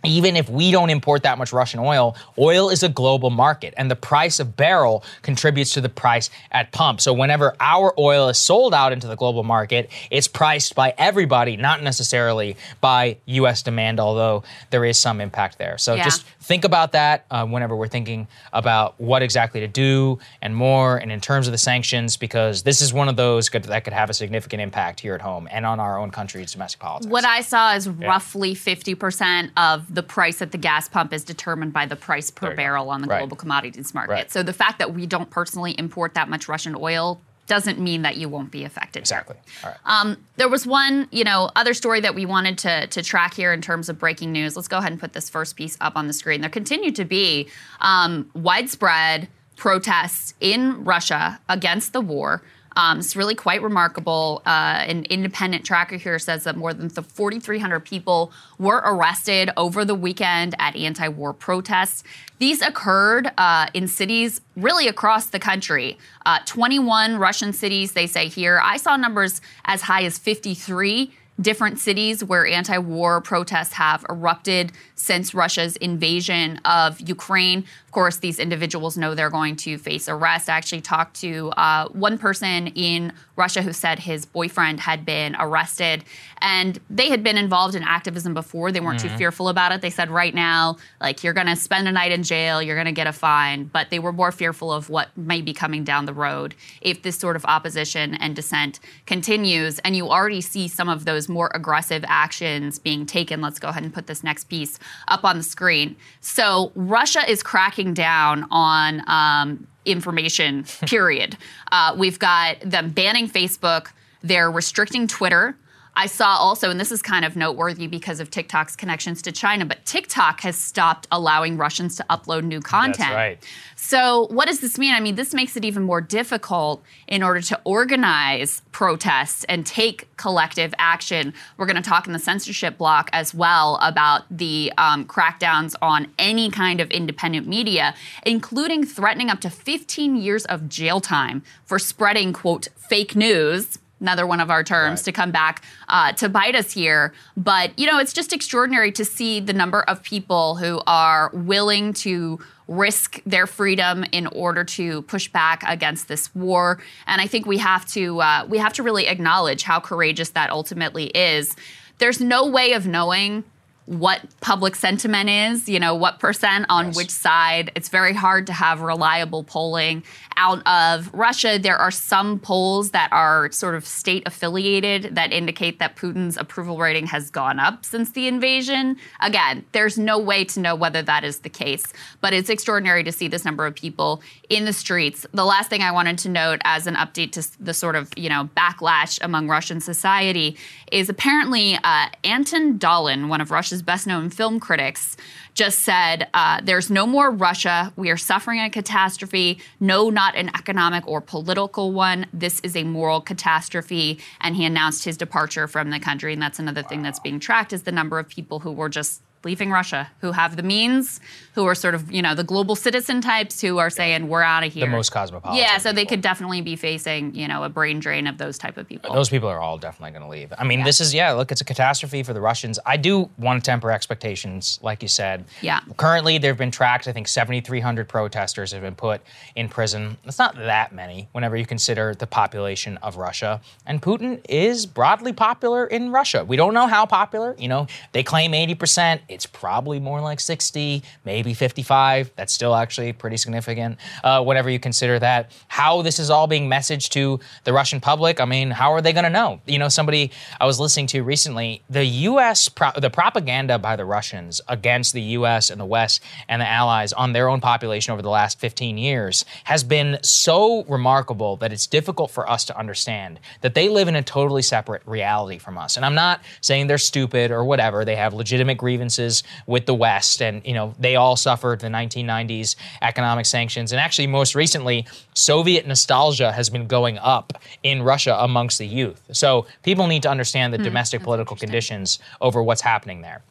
B: even if we don't import that much Russian oil, oil is a global market and the price of barrel contributes to the price at pump. So whenever our oil is sold out into the global market, it's priced by everybody, not necessarily by US demand, although there is some impact there. So
C: Yeah.
B: just think about that uh, whenever we're thinking about what exactly to do and more and in terms of the sanctions because this is one of those could, that could have a significant impact here at home and on our own country's domestic politics.
C: What I saw is roughly 50% of the price at the gas pump is determined by the price per
B: go.
C: barrel on the
B: Right.
C: global commodities market.
B: Right.
C: So the fact that we don't personally import that much Russian oil doesn't mean that you won't be affected.
B: exactly. All right.
C: Um, there was one, you know, other story that we wanted to to track here in terms of breaking news. Let's go ahead and put this first piece up on the screen. There continue to be um, widespread protests in Russia against the war. Um, it's really quite remarkable. Uh, an independent tracker here says that more than 4,300 people were arrested over the weekend at anti war protests. These occurred uh, in cities really across the country. Uh, 21 Russian cities, they say here. I saw numbers as high as 53 different cities where anti war protests have erupted since Russia's invasion of Ukraine. Of course, these individuals know they're going to face arrest. I actually talked to uh, one person in Russia who said his boyfriend had been arrested and they had been involved in activism before. They weren't too fearful about it. They said, right now, like, you're going to spend a night in jail, you're going to get a fine. But they were more fearful of what may be coming down the road if this sort of opposition and dissent continues. And you already see some of those more aggressive actions being taken. Let's go ahead and put this next piece up on the screen. So, Russia is cracking down on um, information, period. uh, we've got them banning Facebook, they're restricting Twitter. I saw also, and this is kind of noteworthy because of TikTok's connections to China, but TikTok has stopped allowing Russians to upload new content.
B: That's right.
C: So, what does this mean? I mean, this makes it even more difficult in order to organize protests and take collective action. We're going to talk in the censorship block as well about the um, crackdowns on any kind of independent media, including threatening up to 15 years of jail time for spreading, quote, fake news another one of our terms to come back uh, to bite us here. But, you know, it's just extraordinary to see the number of people who are willing to risk their freedom in order to push back against this war. And I think we have to uh, we have to really acknowledge how courageous that ultimately is. There's no way of knowing what public sentiment is, you know, what percent on which side. It's very hard to have reliable polling out of Russia. There are some polls that are sort of state affiliated that indicate that Putin's approval rating has gone up since the invasion. Again, there's no way to know whether that is the case, but it's extraordinary to see this number of people in the streets. The last thing I wanted to note as an update to the sort of, you know, backlash among Russian society is apparently uh, Anton Dolin, one of Russia's best known film critics, just said, uh, There's no more Russia. We are suffering a catastrophe. No, not an economic or political one. This is a moral catastrophe. And he announced his departure from the country. And that's another thing that's being tracked is the number of people who were just leaving Russia, who have the means, who are sort of, you know, the global citizen types who are saying, we're out of here.
B: The most cosmopolitan.
C: Yeah, so they could definitely be facing, you know, a brain drain of those type of people.
B: Those people are all definitely going to leave. I mean, this is, yeah, look, it's a catastrophe for the Russians. I do want to temper expectations, like you said.
C: Yeah.
B: Currently, there have been tracked, I think 7,300 protesters have been put in prison. That's not that many whenever you consider the population of Russia. And Putin is broadly popular in Russia. We don't know how popular. You know, they claim 80%. It's probably more like 60, maybe 55. That's still actually pretty significant uh, you consider that. How this is all being messaged to the Russian public, I mean, how are they going to know? You know, somebody I was listening to recently, the U.S., pro- the propaganda by the Russians against the U.S. and the West and the Allies on their own population over the last 15 years has been so remarkable that it's difficult for us to understand that they live in a totally separate reality from us. And I'm not saying they're stupid or whatever. They have legitimate grievances with the West, and you know they all suffered the 1990s economic sanctions. And actually, most recently, Soviet nostalgia has been going up in Russia amongst the youth. So people need to understand the hmm, domestic political conditions over what's happening there.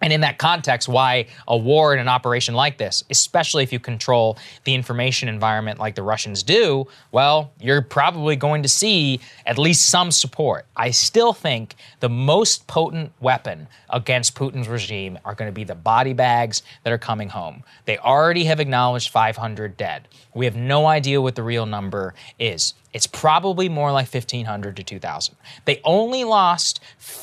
B: And in that context, why a war in an operation like this, especially if you control the information environment like the Russians do, well, you're probably going to see at least some support. I still think the most potent weapon against Putin's regime are going to be the body bags that are coming home. They already have acknowledged 500 dead. We have no idea what the real number is. It's probably more like 1,500 to 2,000. They only lost,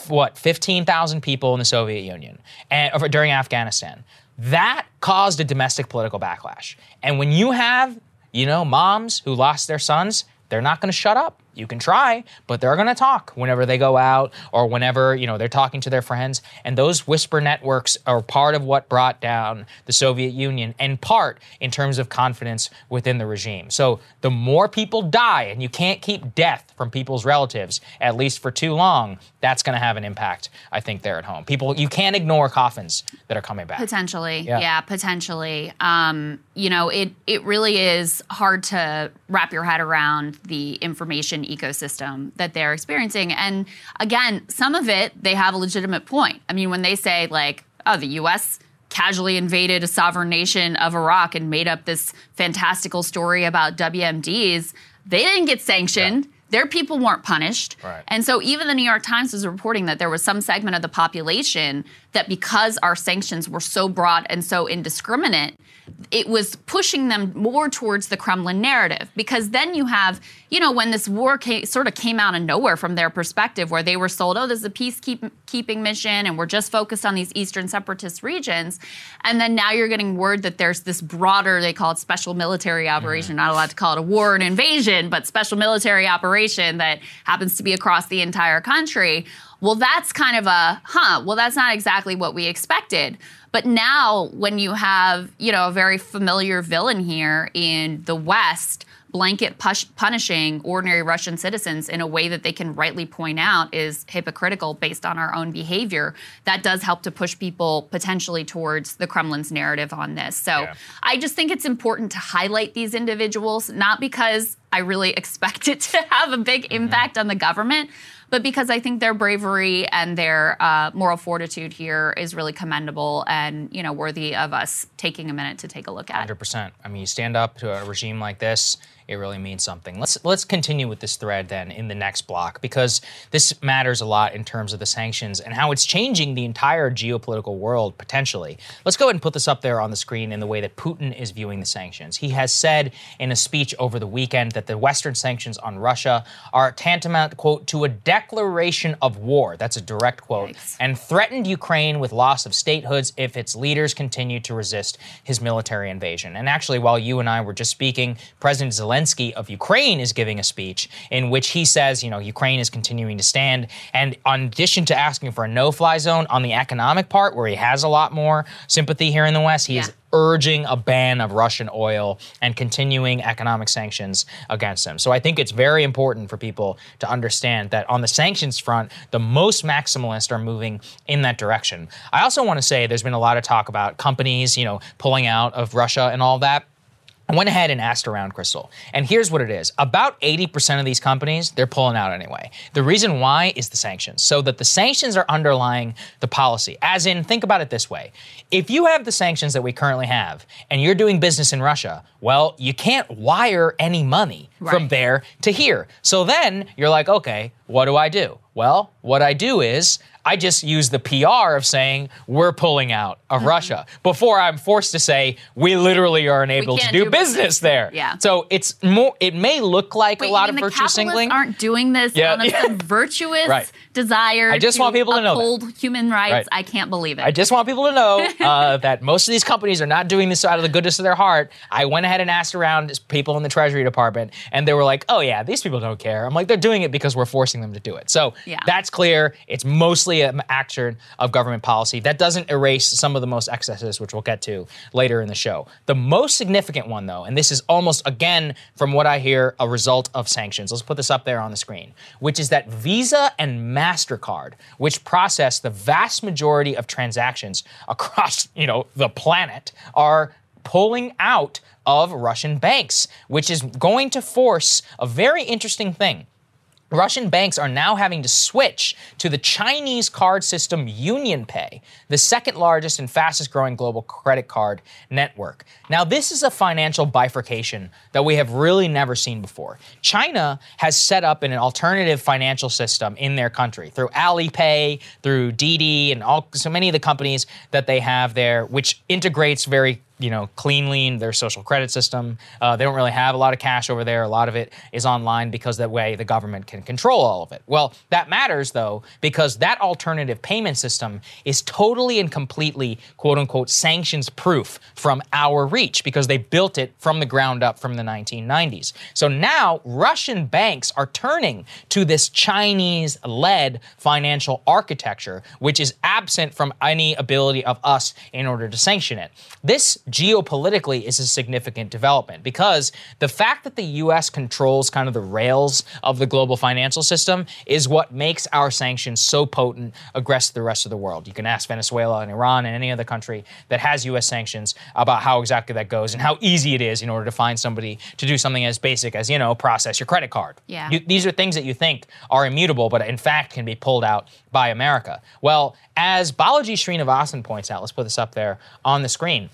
B: what, 15,000 people in the Soviet Union and, during Afghanistan. That caused a domestic political backlash. And when you have, you know, moms who lost their sons, they're not going to shut up. You can try, but they're going to talk whenever they go out or whenever, you know, they're talking to their friends. And those whisper networks are part of what brought down the Soviet Union and part in terms of confidence within the regime. So the more people die and you can't keep death from people's relatives at least for too long, that's going to have an impact, I think, there at home. People, you can't ignore coffins that are coming back.
C: Potentially,
B: Yeah.
C: yeah, potentially. Um, you know, it it really is hard to wrap your head around the information ecosystem that they're experiencing. And again, some of it they have a legitimate point. I mean, when they say like, "Oh, the U.S." casually invaded a sovereign nation of Iraq and made up this fantastical story about WMDs, they didn't get sanctioned. Their people weren't punished.
B: Right.
C: And so even the New York Times was reporting that there was some segment of the population that because our sanctions were so broad and so indiscriminate, it was pushing them more towards the Kremlin narrative. Because then you have, you know, when this war came, sort of came out of nowhere from their perspective, where they were sold, oh, this is a peacekeeping mission and we're just focused on these eastern separatist regions. And then now you're getting word that there's this broader, they call it special military operation, mm-hmm. not allowed to call it a war or an invasion, but special military operation that happens to be across the entire country. Well, that's kind of a, huh, well, that's not exactly what we expected. But now, when you have, you know, a very familiar villain here in the West, blanket push- punishing ordinary Russian citizens in a way that they can rightly point out is hypocritical based on our own behavior, that does help to push people potentially towards the Kremlin's narrative on this. So
B: Yeah.
C: I just think it's important to highlight these individuals, not because I really expect it to have a big mm-hmm. impact on the government, but because I think their bravery and their uh, moral fortitude here is really commendable and you know worthy of us taking a minute to take a look at.
B: Hundred percent. I mean, you stand up to a regime like this, it really means something. Let's let's continue with this thread then in the next block because this matters a lot in terms of the sanctions and how it's changing the entire geopolitical world potentially. Let's go ahead and put this up there on the screen in the way that Putin is viewing the sanctions. He has said in a speech over the weekend that the Western sanctions on Russia are tantamount, quote, to a declaration of war. That's a direct quote. And threatened Ukraine with loss of statehoods if its leaders continue to resist his military invasion. And actually, while you and I were just speaking, President Zelensky of Ukraine is giving a speech in which he says, you know, Ukraine is continuing to stand. And in addition to asking for a no fly zone on the economic part, where he has a lot more sympathy here in the West, he is urging a ban of Russian oil and continuing economic sanctions against them. So I think it's very important for people to understand that on the sanctions front, the most maximalists are moving in that direction. I also want to say there's been a lot of talk about companies, you know, pulling out of Russia and all that. I went ahead and asked around Krystal, and here's what it is. About 80% of these companies, they're pulling out anyway. The reason why is the sanctions. So that the sanctions are underlying the policy. As in, think about it this way. If you have the sanctions that we currently have and you're doing business in Russia, well, you can't wire any money from there to here. So then you're like, okay, what do I do? Well, what I do is I just use the PR of saying we're pulling out of
C: Mm-hmm.
B: Russia before I'm forced to say we literally are unable to do,
C: do
B: business,
C: business.
B: there.
C: Yeah.
B: So it's more. It may look like
C: Wait,
B: a lot of virtue singling.
C: aren't doing this
B: Yeah, yeah.
C: some virtuous
B: Right.
C: desire
B: I just want people to know
C: uphold human rights.
B: Right.
C: I can't believe it.
B: I just want people to know uh, that most of these companies are not doing this out of the goodness of their heart. I went ahead and asked around people in the Treasury Department, and they were like, "Oh yeah, these people don't care." I'm like, "They're doing it because we're forcing them to do it." So
C: Yeah.
B: that's clear. It's mostly an action of government policy. That doesn't erase some of the most excesses, which we'll get to later in the show. The most significant one, though, and this is almost again from what I hear, a result of sanctions. Let's put this up there on the screen, which is that Visa and Mastercard, which process the vast majority of transactions across, you know, the planet, are pulling out of Russian banks, which is going to force a very interesting thing. Russian banks are now having to switch to the Chinese card system UnionPay, the second largest and fastest growing global credit card network. Now, this is a financial bifurcation that we have really never seen before. China has set up an alternative financial system in their country through Alipay, through Didi, and all so many of the companies that they have there, which integrates very you know, cleanly in their social credit system. Uh, they don't really have a lot of cash over there. A lot of it is online because that way the government can control all of it. Well, that matters though, because that alternative payment system is totally and completely, quote unquote, sanctions proof from our reach because they built it from the ground up from the 1990s. So now Russian banks are turning to this Chinese led financial architecture, which is absent from any ability of us in order to sanction it. This geopolitically is a significant development because the fact that the US controls kind of the rails of the global financial system is what makes our sanctions so potent against the rest of the world. You can ask Venezuela and Iran and any other country that has US sanctions about how exactly that goes and how easy it is in order to find somebody to do something as basic as, you know, process your credit card.
C: Yeah.
B: You- these are things that you think are immutable, but in fact can be pulled out by America. Well, as Balaji Srinivasan points out, let's put this up there on the screen.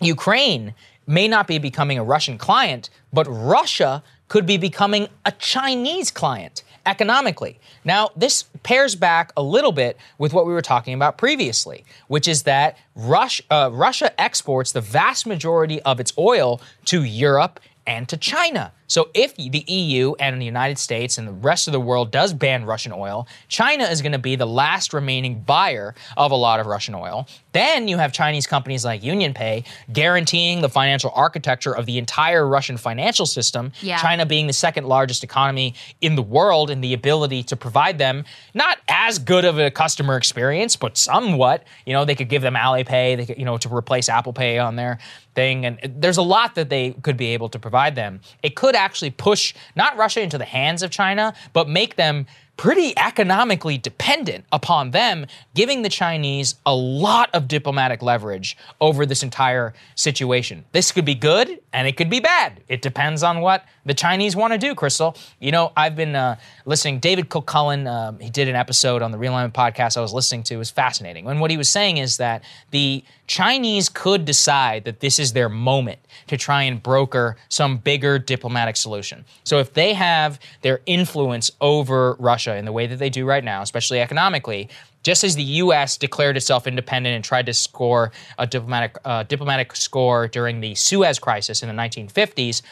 B: Ukraine may not be becoming a Russian client, but Russia could be becoming a Chinese client economically. Now, this pairs back a little bit with what we were talking about previously, which is that uh, Russia exports the vast majority of its oil to Europe and to China. So if the EU and the United States and the rest of the world does ban Russian oil, China is going to be the last remaining buyer of a lot of Russian oil. Then you have Chinese companies like UnionPay guaranteeing the financial architecture of the entire Russian financial system.
C: Yeah.
B: China being the second largest economy in the world and the ability to provide them not as good of a customer experience, but somewhat. You know, they could give them Alipay, they could, you know, to replace Apple Pay on their thing. And there's a lot that they could be able to provide them. It could actually push not Russia into the hands of China, but make them pretty economically dependent upon them, giving the Chinese a lot of diplomatic leverage over this entire situation. This could be good and it could be bad. It depends on what the Chinese want to do, Krystal. You know, I've been uh, listening. David Kilcullen, um, he did an episode on the Realignment podcast I was listening to. It was fascinating. And what he was saying is that the Chinese could decide that this is their moment to try and broker some bigger diplomatic solution. So if they have their influence over Russia in the way that they do right now, especially economically, just as the U.S. declared itself independent and tried to score a diplomatic uh, diplomatic score during the Suez Crisis in the 1950s,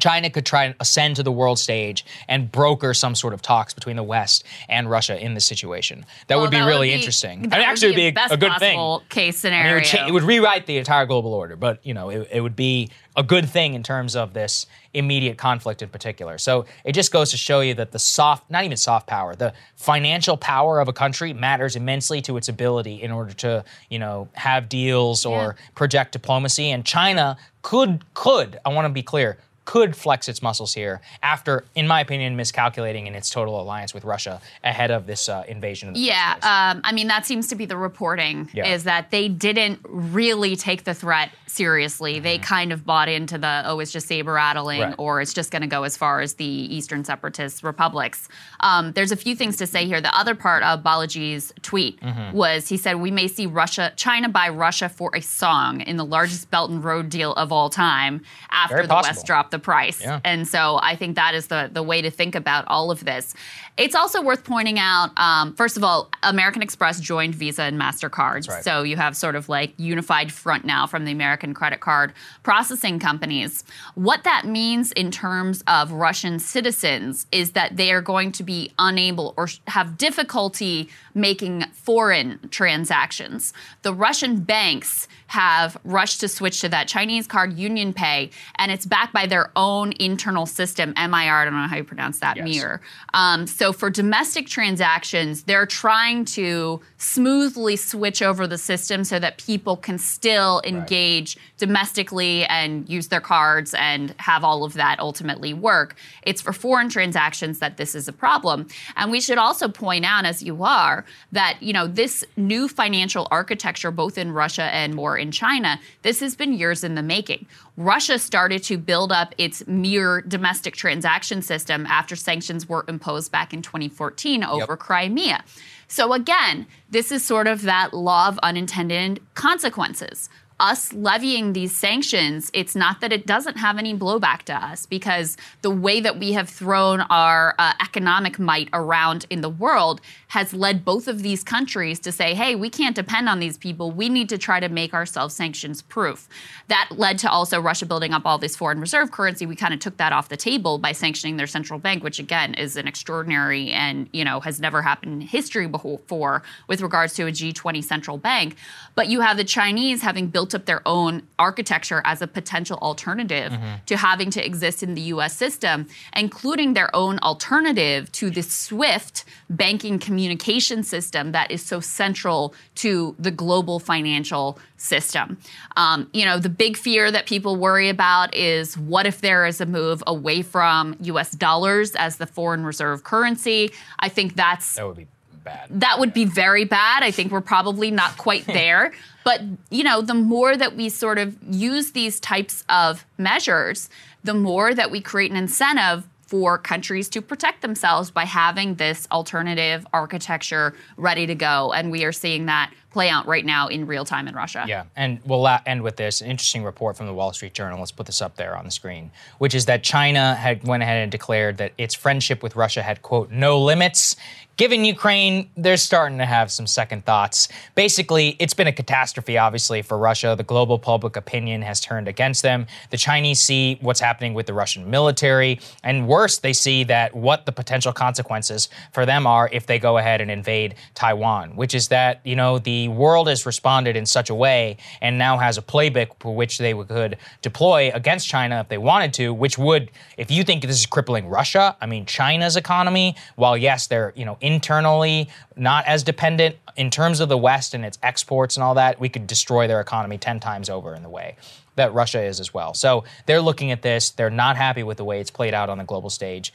B: China could try and ascend to the world stage and broker some sort of talks between the West and Russia in this situation. That
C: Well,
B: would be
C: that
B: really
C: be-
B: interesting.
C: that
B: I mean,
C: would
B: actually, it would be a, a good thing.
C: case
B: I mean,
C: scenario.
B: it, would cha- it would rewrite the entire global order, but you know, it, it would be a good thing in terms of this immediate conflict in particular. So it just goes to show you that the soft, not even soft power, the financial power of a country matters immensely to its ability in order to, you know, have deals or project diplomacy. And China could, could, I want to be clear, could flex its muscles here after, in my opinion, miscalculating in its total alliance with Russia ahead of this uh, invasion. Of the
C: Yeah, um, I mean that seems to be the reporting
B: Yeah.
C: is that they didn't really take the threat seriously. They kind of bought into the oh, it's just saber rattling,
B: Mm-hmm. Right.
C: or it's just going to go as far as the Eastern separatist republics. Um, there's a few things to say here. The other part of Balaji's tweet
B: Mm-hmm.
C: was he said we may see Russia, China buy Russia for a song in the largest Belt and Road deal of all time after
B: Very
C: the
B: possible.
C: West dropped the price.
B: Yeah.
C: And so I think that is the the way to think about all of this. It's also worth pointing out, um, first of all, American Express joined Visa and Mastercard,
B: right.
C: so you have sort of like unified front now from the American credit card processing companies. What that means in terms of Russian citizens is that they are going to be unable or have difficulty making foreign transactions. The Russian banks have rushed to switch to that Chinese card Union Pay, and it's backed by their own internal system, MIR. I don't know how you pronounce that,
B: Yes.
C: MIR. Um, so for domestic transactions, they're trying to smoothly switch over the system so that people can still engage domestically and use their cards and have all of that ultimately work. It's for foreign transactions that this is a problem. And we should also point out, as you are, that you know this new financial architecture, both in Russia and more in China, this has been years in the making. Russia started to build up its MIR domestic transaction system after sanctions were imposed back in 2014 over Crimea. So again, this is sort of that law of unintended consequences. Us levying these sanctions, it's not that it doesn't have any blowback to us because the way that we have thrown our uh, economic might around in the world has led both of these countries to say, hey, we can't depend on these people. We need to try to make ourselves sanctions proof. That led to also Russia building up all this foreign reserve currency. We kind of took that off the table by sanctioning their central bank, which again is an extraordinary and, you know, has never happened in history before with regards to a G20 central bank. But you have the Chinese having built up their own architecture as a potential alternative mm-hmm. to having to exist in the US system, including their own alternative to the SWIFT banking communication system that is so central to the global financial system. Um, you know, the big fear that people worry about is what if there is a move away from US dollars as the foreign reserve currency? I think that's
B: that would be bad.
C: that would be very bad. I think we're probably not quite there. But, you know, the more that we sort of use these types of measures, the more that we create an incentive for countries to protect themselves by having this alternative architecture ready to go. And we are seeing that play out right now in real time in Russia.
B: Yeah, and we'll end with this an interesting report from the Wall Street Journal. Let's put this up there on the screen, which is that China had went ahead and declared that its friendship with Russia had quote no limits. Given Ukraine, they're starting to have some second thoughts. Basically, it's been a catastrophe, obviously, for Russia. The global public opinion has turned against them. The Chinese see what's happening with the Russian military, and worse, they see that what the potential consequences for them are if they go ahead and invade Taiwan, which is that, you know, the world has responded in such a way and now has a playbook for which they could deploy against China if they wanted to, which would, if you think this is crippling Russia, I mean, China's economy, while yes, they're, you know, internally not as dependent in terms of the West and its exports and all that, we could destroy their economy 10 times over in the way that Russia is as well. So they're looking at this. They're not happy with the way it's played out on the global stage.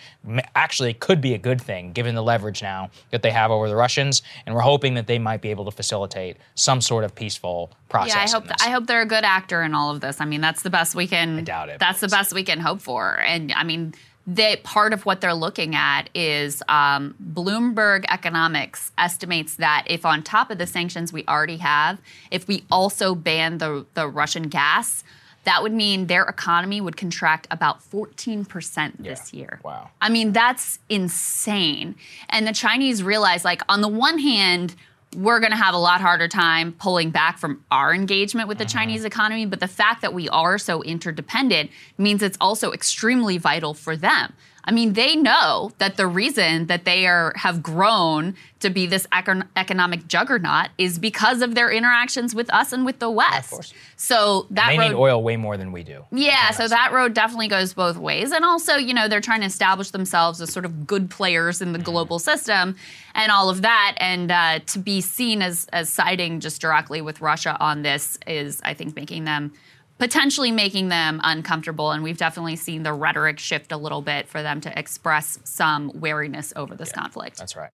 B: Actually, it could be a good thing given the leverage now that they have over the Russians. And we're hoping that they might be able to facilitate some sort of peaceful process.
C: Yeah, I hope
B: this.
C: I hope they're a good actor in all of this. I mean, that's the best we can.
B: I doubt it,
C: That's the best we can hope for. And I mean, they part of what they're looking at is um, Bloomberg Economics estimates that if on top of the sanctions we already have, if we also ban the the Russian gas. That would mean their economy would contract about 14% this
B: Yeah.
C: year.
B: Wow.
C: I mean, that's insane. And the Chinese realize, like, on the one hand, we're going to have a lot harder time pulling back from our engagement with the uh-huh. Chinese economy. But the fact that we are so interdependent means it's also extremely vital for them. I mean, they know that the reason that they are have grown to be this econ- economic juggernaut is because of their interactions with us and with the West.
B: course.
C: So that
B: they
C: road,
B: need oil way more than we do.
C: yeah, so that road definitely goes both ways. And also, you know, they're trying to establish themselves as sort of good players in the global system and all of that. And uh, to be seen as, as siding just directly with Russia on this is, I think, making them potentially making them uncomfortable. And we've definitely seen the rhetoric shift a little bit for them to express some wariness over this conflict.
B: That's right.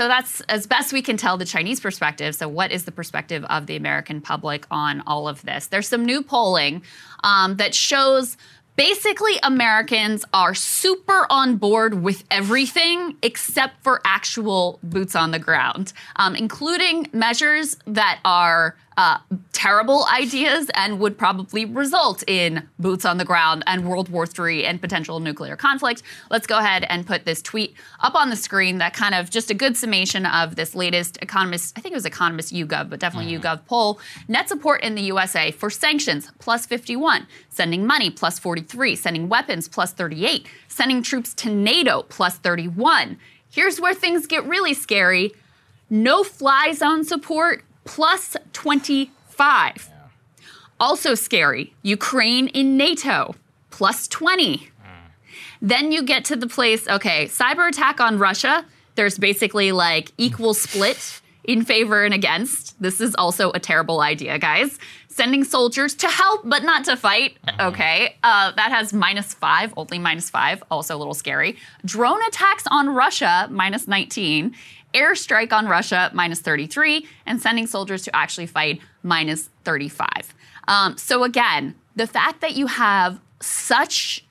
C: So that's as best we can tell the Chinese perspective. So, what is the perspective of the American public on all of this? There's some new polling um, that shows basically Americans are super on board with everything except for actual boots on the ground, um, including measures that are uh, terrible ideas and would probably result in boots on the ground and World War III and potential nuclear conflict. Let's go ahead and put this tweet up on the screen that kind of just a good summation of this latest Economist, I think it was Economist YouGov, but definitely mm. YouGov poll. Net support in the USA for sanctions, plus 51. Sending money, plus 43. Sending weapons, plus 38. Sending troops to NATO, plus 31. Here's where things get really scary. No fly zone support, plus 25. Yeah. Also scary, Ukraine in NATO, plus 20. Mm. Then you get to the place, okay, cyber attack on Russia. There's basically like equal split in favor and against. This is also a terrible idea, guys. Sending soldiers to help but not to fight. Mm-hmm. Okay. Uh, that has minus five, only minus five, also a little scary. Drone attacks on Russia, minus 19 airstrike on Russia, minus 33, and sending soldiers to actually fight, minus 35. Um, so, again, the fact that you have such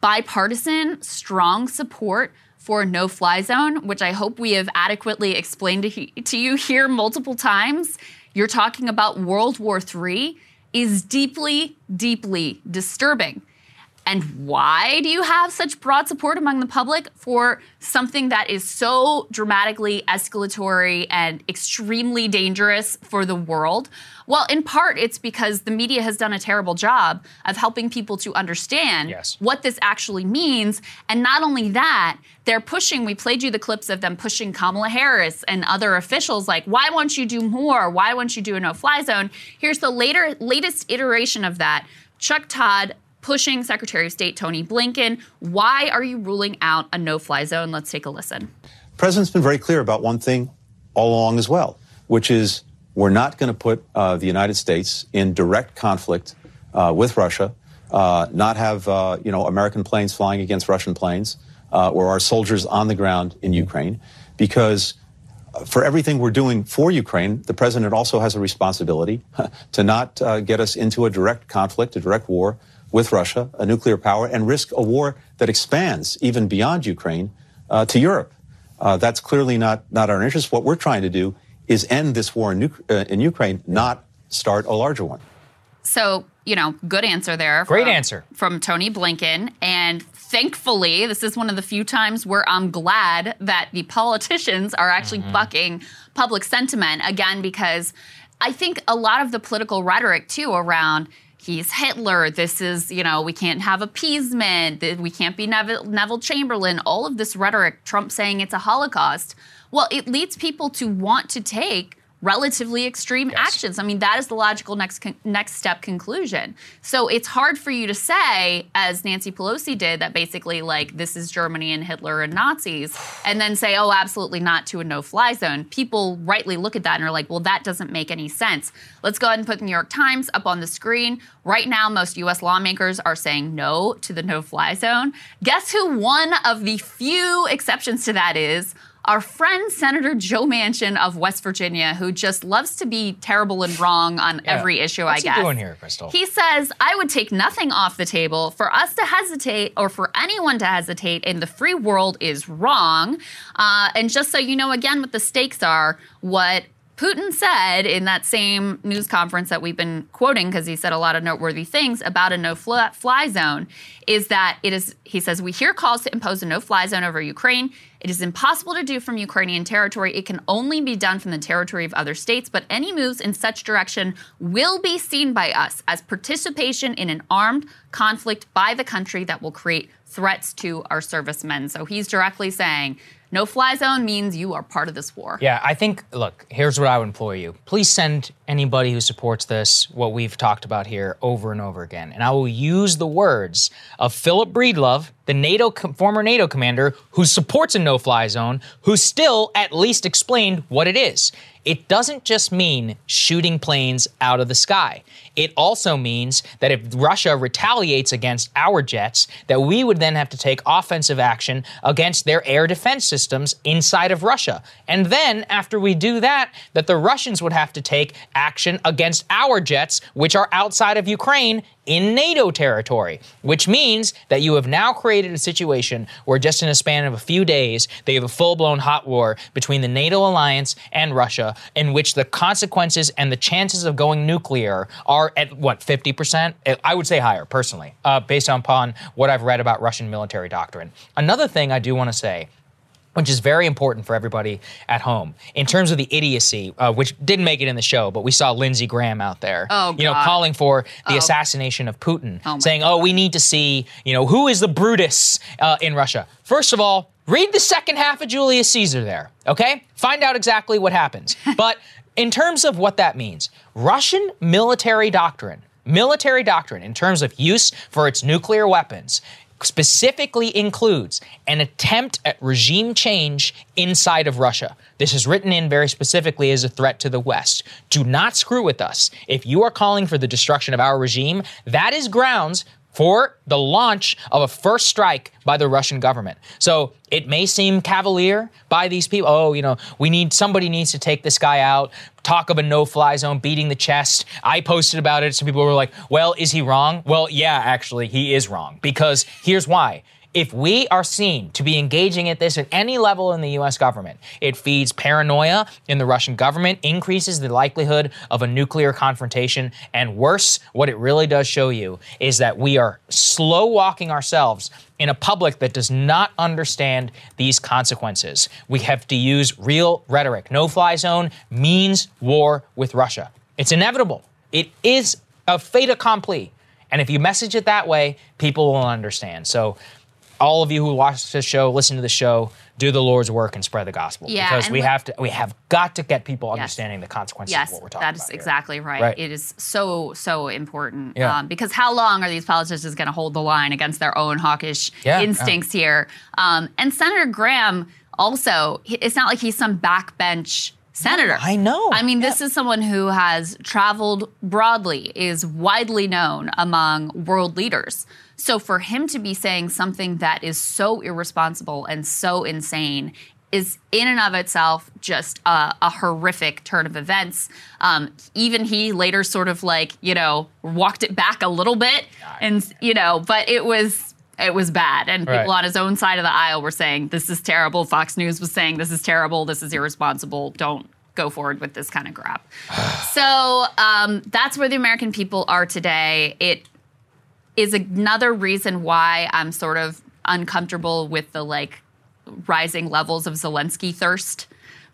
C: bipartisan, strong support for no fly zone, which I hope we have adequately explained to, he- to you here multiple times, you're talking about World War III, is deeply, deeply disturbing. And why do you have such broad support among the public for something that is so dramatically escalatory and extremely dangerous for the world? Well, in part, it's because the media has done a terrible job of helping people to understand yes. what this actually means. And not only that, they're pushing, we played you the clips of them pushing Kamala Harris and other officials like, why won't you do more? Why won't you do a no fly zone? Here's the later, latest iteration of that. Chuck Todd pushing Secretary of State Tony Blinken. Why are you ruling out a no fly zone? Let's take a listen.
D: The President's been very clear about one thing all along as well, which is we're not going to put uh, the United States in direct conflict uh, with Russia, uh, not have uh, you know American planes flying against Russian planes, uh, or our soldiers on the ground in Ukraine, because for everything we're doing for Ukraine, the president also has a responsibility to not uh, get us into a direct conflict, a direct war with Russia, a nuclear power, and risk a war that expands even beyond Ukraine uh, to Europe. Uh, that's clearly not, not our interest. What we're trying to do is end this war in, uh, in Ukraine, not start a larger one.
C: So, you know, good answer there.
B: Great from, answer.
C: From Tony Blinken. And thankfully, this is one of the few times where I'm glad that the politicians are actually mm-hmm. bucking public sentiment again, because I think a lot of the political rhetoric, too, around he's Hitler. This is, you know, we can't have appeasement. We can't be Neville, Neville Chamberlain. All of this rhetoric, Trump saying it's a Holocaust. Well, it leads people to want to take relatively extreme yes. actions. I mean, that is the logical next con- next step conclusion. So it's hard for you to say, as Nancy Pelosi did, that basically like this is Germany and Hitler and Nazis, and then say, oh, absolutely not to a no-fly zone. People rightly look at that and are like, well, that doesn't make any sense. Let's go ahead and put the New York Times up on the screen. Right now, most U.S. lawmakers are saying no to the no-fly zone. Guess who one of the few exceptions to that is? Our friend Senator Joe Manchin of West Virginia, who just loves to be terrible and wrong on yeah. every issue,
B: What's
C: I guess.
B: He doing here, Krystal?
C: He says, I would take nothing off the table. For us to hesitate or for anyone to hesitate in the free world is wrong. Uh, and just so you know, again, what the stakes are, what Putin said in that same news conference that we've been quoting because he said a lot of noteworthy things about a no fly zone is that it is, he says, we hear calls to impose a no fly zone over Ukraine. It is impossible to do from Ukrainian territory. It can only be done from the territory of other states, but any moves in such direction will be seen by us as participation in an armed conflict by the country that will create threats to our servicemen. So he's directly saying, no fly zone means you are part of this war.
B: Yeah, I think, look, here's what I would implore you. Please send anybody who supports this what we've talked about here over and over again. And I will use the words of Philip Breedlove the NATO former NATO commander who supports a no-fly zone, who still at least explained what it is. It doesn't just mean shooting planes out of the sky. It also means that if Russia retaliates against our jets, that we would then have to take offensive action against their air defense systems inside of Russia. And then after we do that, that the Russians would have to take action against our jets, which are outside of Ukraine in NATO territory, which means that you have now created a situation where just in a span of a few days, they have a full blown hot war between the NATO alliance and Russia, in which the consequences and the chances of going nuclear are at what, 50%? I would say higher, personally, uh, based upon what I've read about Russian military doctrine. Another thing I do want to say which is very important for everybody at home in terms of the idiocy, uh, which didn't make it in the show, but we saw Lindsey Graham out there,
C: oh,
B: you know, calling for the oh. assassination of Putin, oh saying, God. "Oh, we need to see, you know, who is the Brutus uh, in Russia." First of all, read the second half of Julius Caesar there, okay? Find out exactly what happens. but in terms of what that means, Russian military doctrine military doctrine in terms of use for its nuclear weapons specifically includes an attempt at regime change inside of Russia. This is written in very specifically as a threat to the West. Do not screw with us. If you are calling for the destruction of our regime, that is grounds for the launch of a first strike by the Russian government. So it may seem cavalier by these people. Oh, you know, we need somebody needs to take this guy out. Talk of a no-fly zone, beating the chest. I posted about it. Some people were like, "Well, is he wrong?" Well, yeah, actually, he is wrong because here's why if we are seen to be engaging at this at any level in the US government, it feeds paranoia in the Russian government, increases the likelihood of a nuclear confrontation, and worse, what it really does show you is that we are slow walking ourselves in a public that does not understand these consequences. We have to use real rhetoric. No fly zone means war with Russia. It's inevitable. It is a fait accompli. And if you message it that way, people will understand. So all of you who watch this show, listen to the show, do the Lord's work and spread the gospel.
C: Yeah,
B: because we have to we have got to get people
C: yes.
B: understanding the consequences
C: yes,
B: of what we're talking about.
C: That is exactly right.
B: right.
C: It is so so important.
B: Yeah.
C: Um, because how long are these politicians going to hold the line against their own hawkish
B: yeah,
C: instincts
B: yeah.
C: here? Um, and Senator Graham also, it's not like he's some backbench senator.
B: I know.
C: I mean, this is someone who has traveled broadly, is widely known among world leaders. So for him to be saying something that is so irresponsible and so insane is in and of itself just a, a horrific turn of events. Um, even he later sort of like, you know, walked it back a little bit and, you know, but it was it was bad. And people
B: right.
C: on his own side of the aisle were saying, this is terrible. Fox News was saying, this is terrible. This is irresponsible. Don't go forward with this kind of crap. so um, that's where the American people are today. It is another reason why I'm sort of uncomfortable with the like rising levels of Zelensky thirst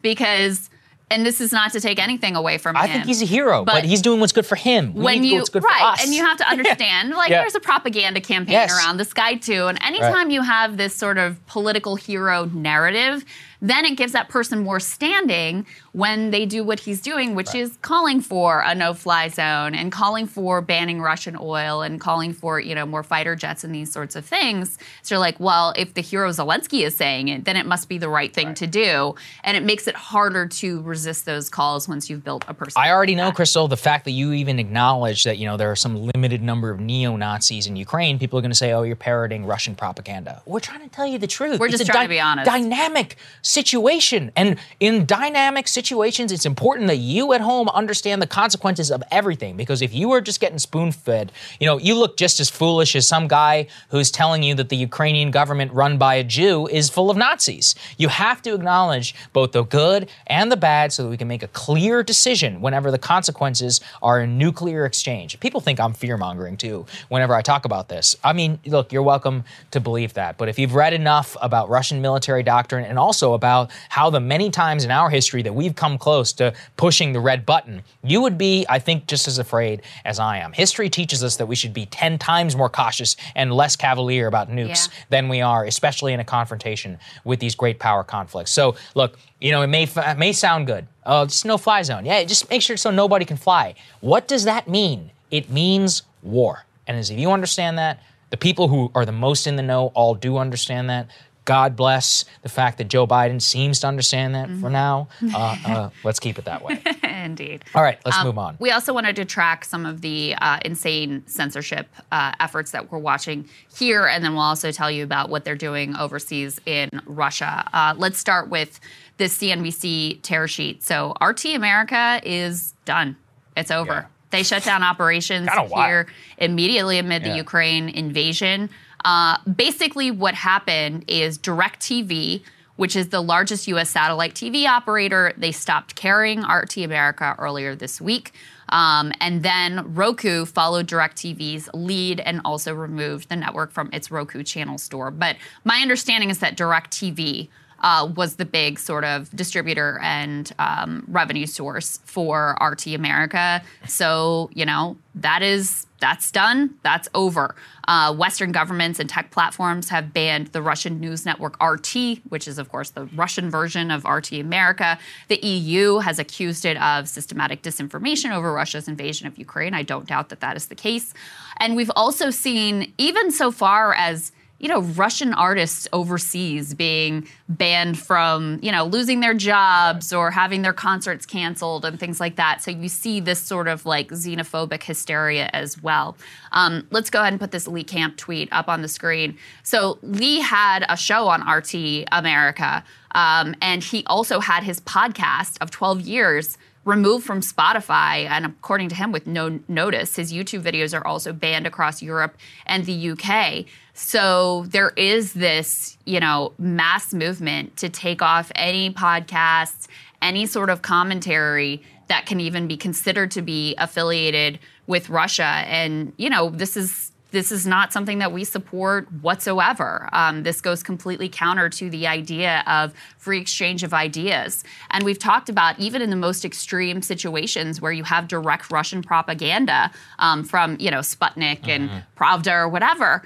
C: because and this is not to take anything away from
B: I
C: him.
B: I think he's a hero, but, but, he's doing what's good for him. We
C: when you
B: what's good
C: right,
B: for us.
C: and you have to understand, like
B: yeah.
C: there's a propaganda campaign
B: yes.
C: around this guy too. And anytime
B: right.
C: you have this sort of political hero narrative, then it gives that person more standing when they do what he's doing, which
B: right.
C: is calling for a no-fly zone and calling for banning Russian oil and calling for you know more fighter jets and these sorts of things. So you're like, well, if the hero Zelensky is saying it, then it must be the right thing
B: right.
C: to do, and it makes it harder to resist those calls once you've built a person.
B: I already know,
C: that.
B: Krystal, the fact that you even acknowledge that you know there are some limited number of neo Nazis in Ukraine. People are going to say, "Oh, you're parroting Russian propaganda." We're trying to tell you the truth.
C: We're
B: it's
C: just
B: a
C: trying
B: dy-
C: to be honest.
B: Dynamic situation. And in dynamic situations, it's important that you at home understand the consequences of everything. Because if you are just getting spoon fed, you know, you look just as foolish as some guy who's telling you that the Ukrainian government run by a Jew is full of Nazis. You have to acknowledge both the good and the bad so that we can make a clear decision whenever the consequences are a nuclear exchange. People think I'm fear mongering too whenever I talk about this. I mean, look, you're welcome to believe that. But if you've read enough about Russian military doctrine and also about how the many times in our history that we've come close to pushing the red button, you would be, I think, just as afraid as I am. History teaches us that we should be 10 times more cautious and less cavalier about nukes
C: Yeah.
B: than we are, especially in a confrontation with these great power conflicts. So, look, you know, it may it may sound good. Oh, just no fly zone. Yeah, just make sure so nobody can fly. What does that mean? It means war. And as if you understand that, The people who are the most in the know all do understand that. God bless the fact that Joe Biden seems to understand that for now. Uh, uh, let's keep it that way.
C: Indeed.
B: All right, let's move on.
C: We also wanted to track some of the uh, insane censorship uh, efforts that we're watching here, and then we'll also tell you about what they're doing overseas in Russia. Uh, let's start with this CNBC tear sheet. So, RT America is done, it's over.
B: Yeah.
C: They shut down operations here immediately amid the Ukraine invasion. Uh, basically, what happened is DirecTV, which is the largest U.S. satellite TV operator, they stopped carrying RT America earlier this week. Um, and then Roku followed DirecTV's lead and also removed the network from its Roku channel store. But my understanding is that DirecTV uh, was the big sort of distributor and um, revenue source for RT America. So you know that is that's done. That's over. Uh, Western governments and tech platforms have banned the Russian news network RT, which is of course the Russian version of RT America. The EU has accused it of systematic disinformation over Russia's invasion of Ukraine. I don't doubt that that is the case. And we've also seen even so far as you know, Russian artists overseas being banned from, you know, losing their jobs or having their concerts canceled and things like that. So you see this sort of like xenophobic hysteria as well. Um, let's go ahead and put this Lee Camp tweet up on the screen. So Lee had a show on RT America, um, and he also had his podcast of 12 years removed from Spotify, and according to him, with no notice, his YouTube videos are also banned across Europe and the UK. So there is this, you know, mass movement to take off any podcasts, any sort of commentary that can even be considered to be affiliated with Russia. And, you know, this is this is not something that we support whatsoever. Um, this goes completely counter to the idea of free exchange of ideas. And we've talked about even in the most extreme situations where you have direct Russian propaganda um, from, you know, Sputnik and Pravda or whatever.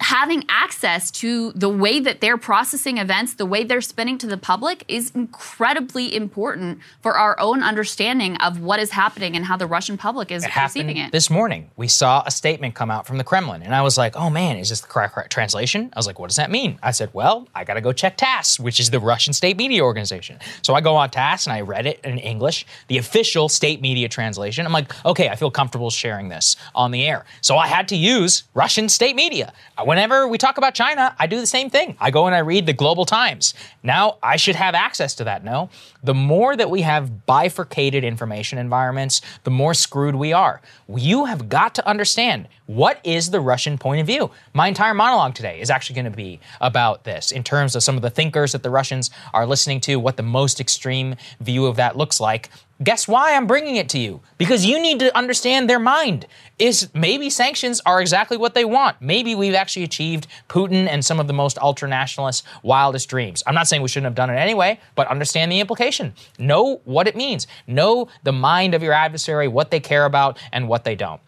C: Having access to the way that they're processing events, the way they're spinning to the public is incredibly important for our own understanding of what is happening and how the Russian public is
B: It happened
C: receiving it.
B: this morning. We saw a statement come out from the Kremlin, and I was like, "Oh man, is this the correct, correct translation?" I was like, "What does that mean?" I said, "Well, I got to go check TASS, which is the Russian state media organization." So I go on TASS and I read it in English, the official state media translation. I'm like, "Okay, I feel comfortable sharing this on the air." So I had to use Russian state media. Whenever we talk about China, I do the same thing. I go and I read the Global Times. Now I should have access to that. No, the more that we have bifurcated information environments, the more screwed we are. You have got to understand what is the Russian point of view. My entire monologue today is actually going to be about this in terms of some of the thinkers that the Russians are listening to, what the most extreme view of that looks like. Guess why I'm bringing it to you? Because you need to understand their mind. Is maybe sanctions are exactly what they want. Maybe we've actually achieved Putin and some of the most ultra nationalist, wildest dreams. I'm not saying we shouldn't have done it anyway, but understand the implication. Know what it means. Know the mind of your adversary, what they care about, and what they don't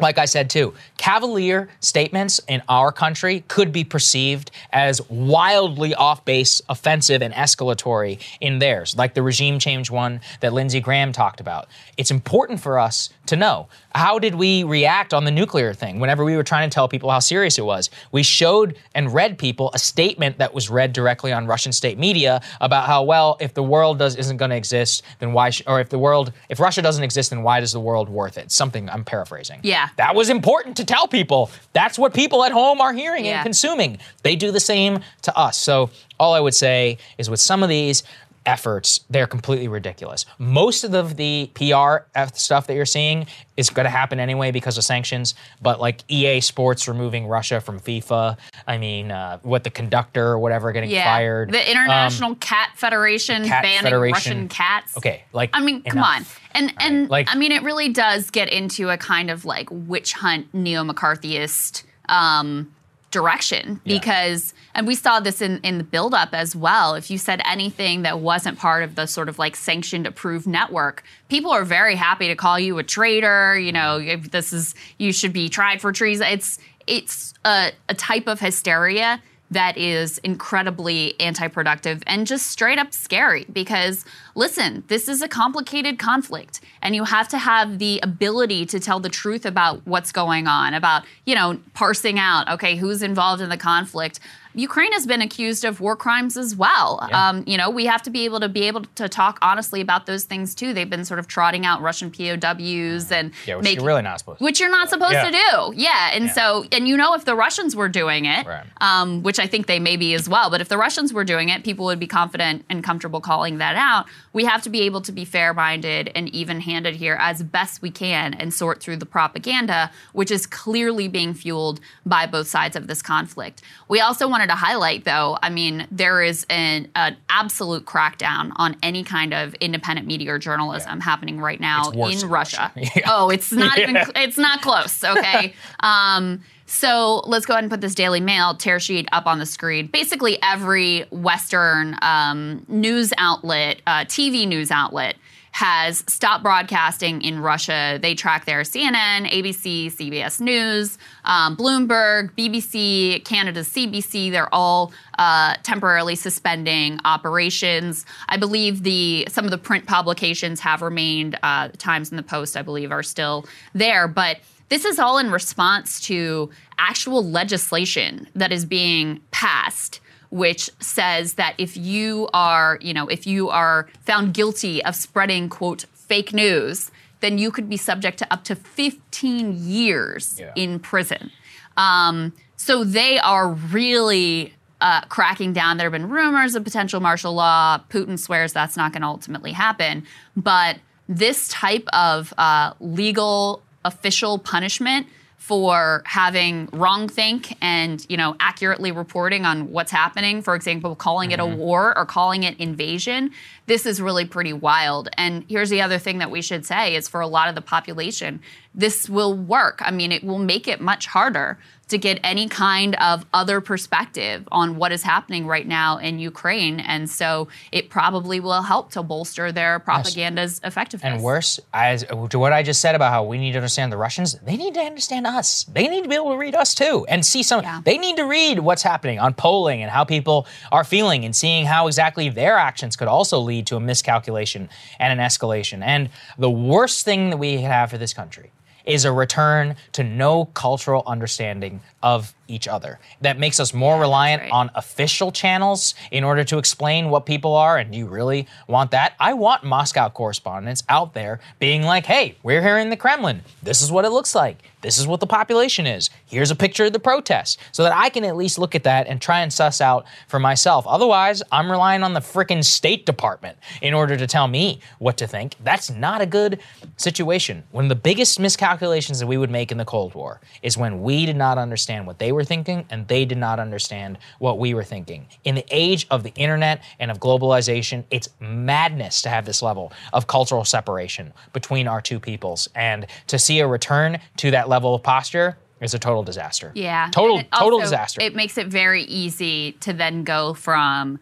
B: like I said too, cavalier statements in our country could be perceived as wildly off base, offensive, and escalatory in theirs, like the regime change one that Lindsey Graham talked about. It's important for us to know how did we react on the nuclear thing whenever we were trying to tell people how serious it was. We showed and read people a statement that was read directly on Russian state media about how well if the world does isn't going to exist, then why sh- or if the world if Russia doesn't exist, then why does the world worth it? Something I'm paraphrasing.
C: Yeah.
B: That was important to tell people. That's what people at home are hearing
C: Yeah.
B: and consuming. They do the same to us. So all I would say is with some of these efforts, they're completely ridiculous. Most of the, the PR stuff that you're seeing is going to happen anyway because of sanctions. But like EA Sports removing Russia from FIFA, I mean, uh, what the conductor or whatever getting
C: Yeah.
B: fired.
C: The International Cat Federation
B: Cat
C: banning
B: Federation.
C: Russian cats.
B: Okay, like
C: I mean, come on. And and
B: Like-
C: I mean it really does get into a kind of like witch hunt neo McCarthyist um direction
B: Yeah.
C: because and we saw this in in the build up as well if you said anything that wasn't part of the sort of like sanctioned approved network people are very happy to call you a traitor you know if this is you should be tried for treason it's it's a, a type of hysteria that is incredibly anti-productive and just straight up scary because listen this is a complicated conflict and you have to have the ability to tell the truth about what's going on about you know parsing out okay who's involved in the conflict Ukraine has been accused of war crimes as well.
B: Yeah.
C: Um, you know, we have to be able to be able to talk honestly about those things too. They've been sort of trotting out Russian POWs and
B: Yeah, which
C: making-
B: you're really not supposed to.
C: which you're not supposed
B: Yeah.
C: to do. Yeah, and so and you know if the Russians were doing it,
B: Right.
C: um, which I think they may be as well, but if the Russians were doing it, people would be confident and comfortable calling that out. We have to be able to be fair-minded and even-handed here as best we can and sort through the propaganda, which is clearly being fueled by both sides of this conflict. We also wanted to highlight, though, I mean, there is an, an absolute crackdown on any kind of independent media or journalism happening right now in
B: in
C: Russia.
B: Russia. Yeah.
C: Oh, it's not even, it's not close. Okay. um, so let's go ahead and put this Daily Mail tear sheet up on the screen. Basically, every Western um, news outlet, uh, TV news outlet, has stopped broadcasting in Russia. They track their CNN, ABC, CBS News, um, Bloomberg, BBC, Canada's CBC. They're all uh, temporarily suspending operations. I believe the some of the print publications have remained. Uh, Times and the Post, I believe, are still there, but. This is all in response to actual legislation that is being passed which says that if you are, you know, if you are found guilty of spreading quote fake news, then you could be subject to up to 15 years
B: Yeah.
C: in prison. Um, so they are really uh, cracking down. There have been rumors of potential martial law. Putin swears that's not going to ultimately happen. But this type of uh, legal official punishment for having wrong think and you know accurately reporting on what's happening. For example calling it a mm-hmm. war or calling it invasion. This is really pretty wild. And here's the other thing that we should say is for a lot of the population this will work i mean it will make it much harder to get any kind of other perspective on what is happening right now in Ukraine. And so it probably will help to bolster their propaganda's effectiveness.
B: And worse, as to what I just said about how we need to understand the Russians, they need to understand us. They need to be able to read us too and see some.
C: Yeah.
B: They need to read what's happening on polling and how people are feeling and seeing how exactly their actions could also lead to a miscalculation and an escalation. And the worst thing that we have for this country is a return to no cultural understanding of each other. That makes us more reliant
C: right.
B: on official channels in order to explain what people are. And you really want that? I want Moscow correspondents out there being like, hey, we're here in the Kremlin. This is what it looks like. This is what the population is. Here's a picture of the protest so that I can at least look at that and try and suss out for myself. Otherwise, I'm relying on the frickin' State Department in order to tell me what to think. That's not a good situation. One of the biggest miscalculations that we would make in the Cold War is when we did not understand what they were thinking and they did not understand what we were thinking. In the age of the internet and of globalization, it's madness to have this level of cultural separation between our two peoples. And to see a return to that level of posture is a total disaster.
C: Yeah.
B: Total, total
C: also-
B: disaster.
C: It makes it very easy to then go from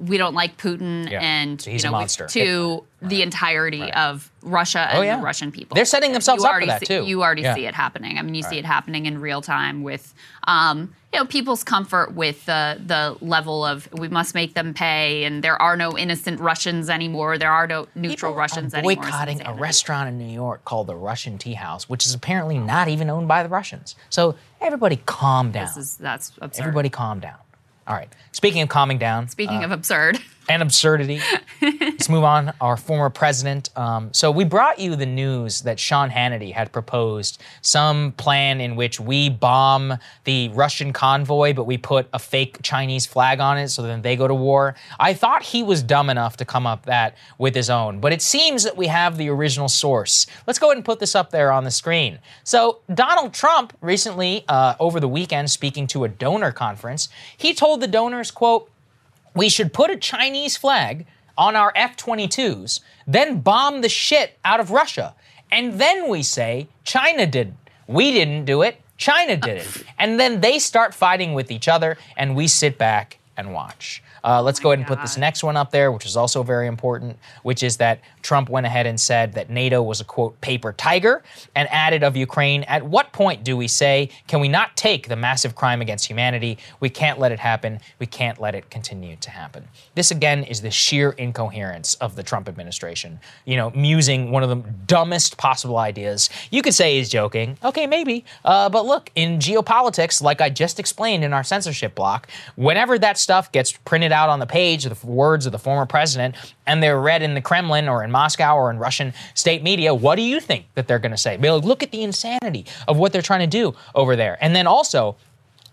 C: we don't like Putin
B: Yeah.
C: and
B: So he's
C: you know, to the entirety of Russia and
B: Oh, yeah.
C: the Russian people.
B: They're setting themselves
C: You
B: up for that,
C: see-
B: too.
C: You already
B: Yeah.
C: see it happening. I mean, you see it happening in real time with um, you know people's comfort with the the level of we must make them pay, and there are no innocent Russians anymore. There are no neutral
B: People
C: Russians
B: are
C: anymore.
B: boycotting a restaurant in New York called the Russian Tea House, which is apparently not even owned by the Russians. So everybody calm down.
C: This is that's absurd.
B: everybody calm down. All right. Speaking of calming down,
C: Speaking uh, of absurd.
B: And absurdity. Let's move on. Our former president. Um, so we brought you the news that Sean Hannity had proposed some plan in which we bomb the Russian convoy, but we put a fake Chinese flag on it, so then they go to war. I thought he was dumb enough to come up that with his own, but it seems that we have the original source. Let's go ahead and put this up there on the screen. So Donald Trump recently, uh, over the weekend, speaking to a donor conference, he told the donors, "quote." We should put a Chinese flag on our F 22s, then bomb the shit out of Russia. And then we say, China did. We didn't do it, China did it. And then they start fighting with each other, and we sit back and watch. Uh, let's go ahead and put this next one up there, which is also very important, which is that Trump went ahead and said that NATO was a quote paper tiger and added of Ukraine. At what point do we say, can we not take the massive crime against humanity? We can't let it happen. We can't let it continue to happen. This again is the sheer incoherence of the Trump administration. You know, musing one of the dumbest possible ideas. You could say he's joking. Okay, maybe. Uh, but look, in geopolitics, like I just explained in our censorship block, whenever that stuff gets printed out on the page, the words of the former president, and they're read in the Kremlin or in Moscow or in Russian state media, what do you think that they're going to say? Be like, look at the insanity of what they're trying to do over there. And then also,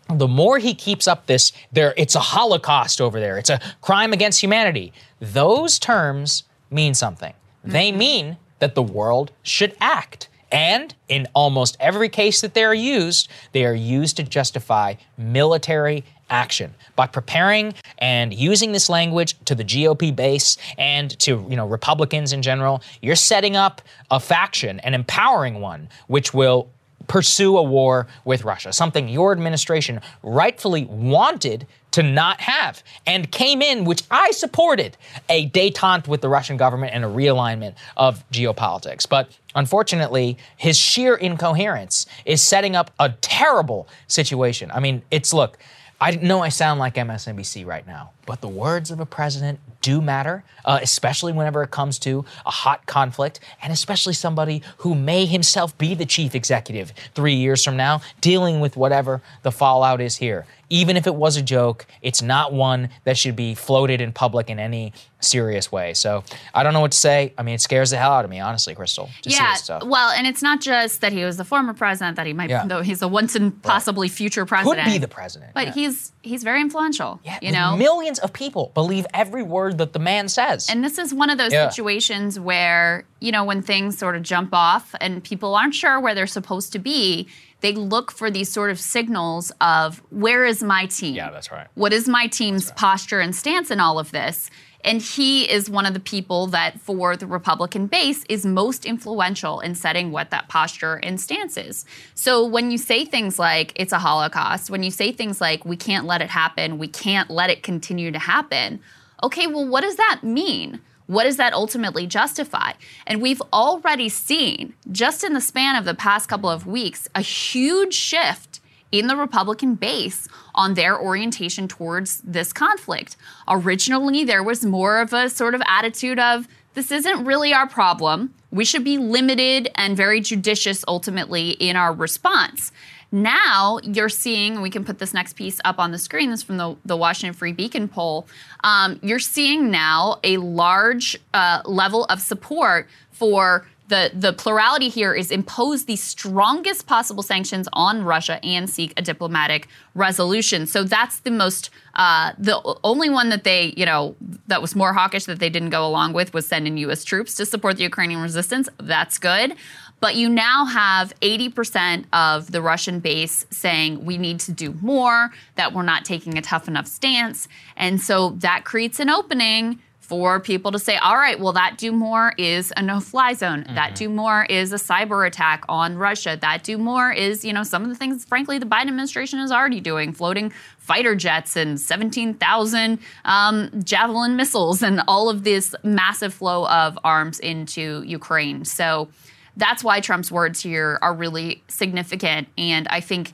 B: the more he keeps up this, there it's a holocaust over there. It's a crime against humanity. Those terms mean something. They mm-hmm. mean that the world should act. And in almost every case that they are used, they are used to justify military action by preparing and using this language to the GOP base and to you know Republicans in general. You're setting up a faction and empowering one which will pursue a war with Russia something your administration rightfully wanted to not have and came in which I supported a détente with the Russian government and a realignment of geopolitics. But unfortunately his sheer incoherence is setting up a terrible situation. I mean it's look I know I sound like MSNBC right now, but the words of a president do matter, uh, especially whenever it comes to a hot conflict, and especially somebody who may himself be the chief executive three years from now, dealing with whatever the fallout is here. Even if it was a joke, it's not one that should be floated in public in any serious way. So I don't know what to say. I mean, it scares the hell out of me, honestly, Krystal.
C: yeah, well, and it's not just that he was the former president, that he might,
B: Yeah.
C: though he's a once and possibly future president.
B: Could be the president.
C: But
B: yeah.
C: he's he's very influential.
B: Yeah,
C: you know,
B: millions of people believe every word that the man says.
C: And this is one of those
B: Yeah.
C: situations where, you know, when things sort of jump off and people aren't sure where they're supposed to be, they look for these sort of signals of where is my team?
B: Yeah, that's right.
C: What is my team's posture and stance in all of this? And he is one of the people that, for the Republican base, is most influential in setting what that posture and stance is. So when you say things like it's a Holocaust, when you say things like we can't let it happen, we can't let it continue to happen, okay, well, what does that mean? What does that ultimately justify? And we've already seen, just in the span of the past couple of weeks, a huge shift in the Republican base on their orientation towards this conflict. Originally, there was more of a sort of attitude of this isn't really our problem. We should be limited and very judicious ultimately in our response. Now you're seeing, we can put this next piece up on the screen. This is from the, the Washington Free Beacon poll. Um, you're seeing now a large uh, level of support for the, the plurality here is impose the strongest possible sanctions on Russia and seek a diplomatic resolution. So that's the most, uh, the only one that they, you know, that was more hawkish that they didn't go along with was sending U.S. troops to support the Ukrainian resistance. That's good. But you now have 80% of the Russian base saying we need to do more, that we're not taking a tough enough stance. And so that creates an opening for people to say, all right, well, that do more is a no fly zone. That do more is a cyber attack on Russia. That do more is, you know, some of the things, frankly, the Biden administration is already doing, floating fighter jets and 17,000 um, Javelin missiles and all of this massive flow of arms into Ukraine. So that's why Trump's words here are really significant. And I think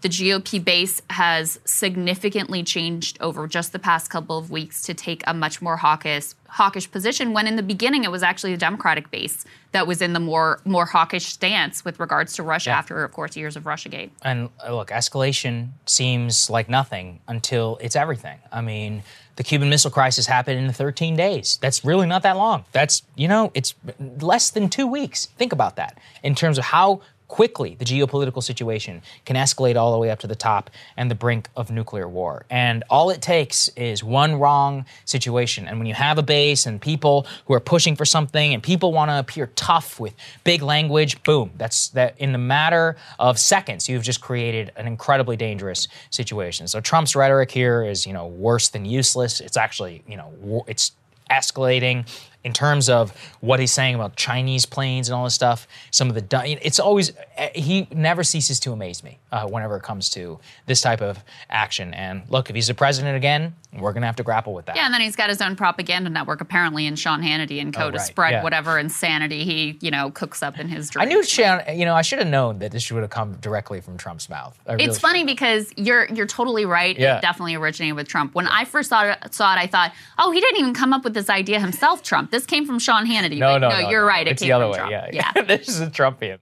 C: the GOP base has significantly changed over just the past couple of weeks to take a much more hawkish hawkish position when in the beginning it was actually the Democratic base that was in the more more hawkish stance with regards to Russia after of course years of Russiagate.
B: And uh, look, escalation seems like nothing until it's everything. I mean, the Cuban Missile Crisis happened in 13 days. That's really not that long. That's, you know, it's less than two weeks. Think about that in terms of how quickly the geopolitical situation can escalate all the way up to the top and the brink of nuclear war. And all it takes is one wrong situation. And when you have a base and people who are pushing for something and people want to appear tough with big language, boom, that's that in the matter of seconds, you've just created an incredibly dangerous situation. So Trump's rhetoric here is, you know, worse than useless. It's actually, you know, it's escalating in terms of what he's saying about Chinese planes and all this stuff, some of the it's always he never ceases to amaze me uh, whenever it comes to this type of action. And look, if he's the president again, we're gonna have to grapple with that.
C: Yeah, and then he's got his own propaganda network apparently in Sean Hannity and co
B: Oh,
C: to
B: right,
C: spread
B: yeah.
C: whatever insanity he you know cooks up in his.
B: I
C: Drink.
B: knew Sean, you know, I should have known that this would have come directly from Trump's mouth. Really
C: It's funny because you're you're totally right.
B: Yeah.
C: It definitely originated with Trump. When I first saw it, saw it, I thought, oh, he didn't even come up with this idea himself. Trump. This came from Sean Hannity.
B: No,
C: But
B: no, no,
C: you're
B: no.
C: right. It
B: It's
C: came
B: the other
C: from
B: way.
C: Trump.
B: Yeah,
C: yeah.
B: this is a Trumpian.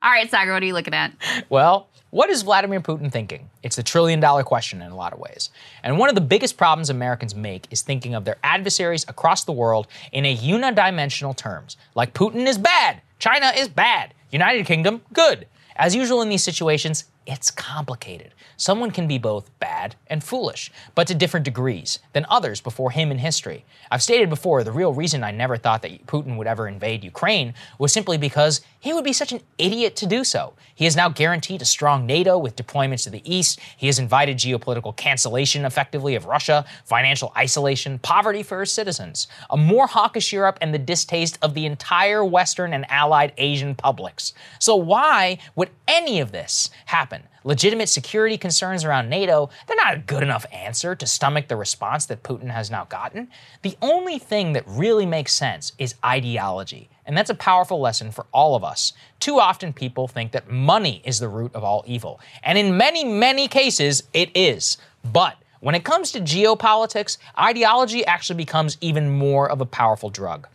C: All right, Saagar, what are you looking at?
B: Well, what is Vladimir Putin thinking? It's the trillion dollar question in a lot of ways. And one of the biggest problems Americans make is thinking of their adversaries across the world in a unidimensional terms. Like Putin is bad, China is bad, United Kingdom good. As usual in these situations, it's complicated. Someone can be both bad and foolish, but to different degrees than others before him in history. I've stated before the real reason I never thought that Putin would ever invade Ukraine was simply because he would be such an idiot to do so. He is now guaranteed a strong NATO with deployments to the east. He has invited geopolitical cancellation effectively of Russia, financial isolation, poverty for his citizens, a more hawkish Europe, and the distaste of the entire Western and allied Asian publics. So, why would any of this happen? Legitimate security concerns around NATO, they're not a good enough answer to stomach the response that Putin has now gotten. The only thing that really makes sense is ideology. And that's a powerful lesson for all of us. Too often people think that money is the root of all evil. And in many, many cases, it is. But when it comes to geopolitics, ideology actually becomes even more of a powerful drug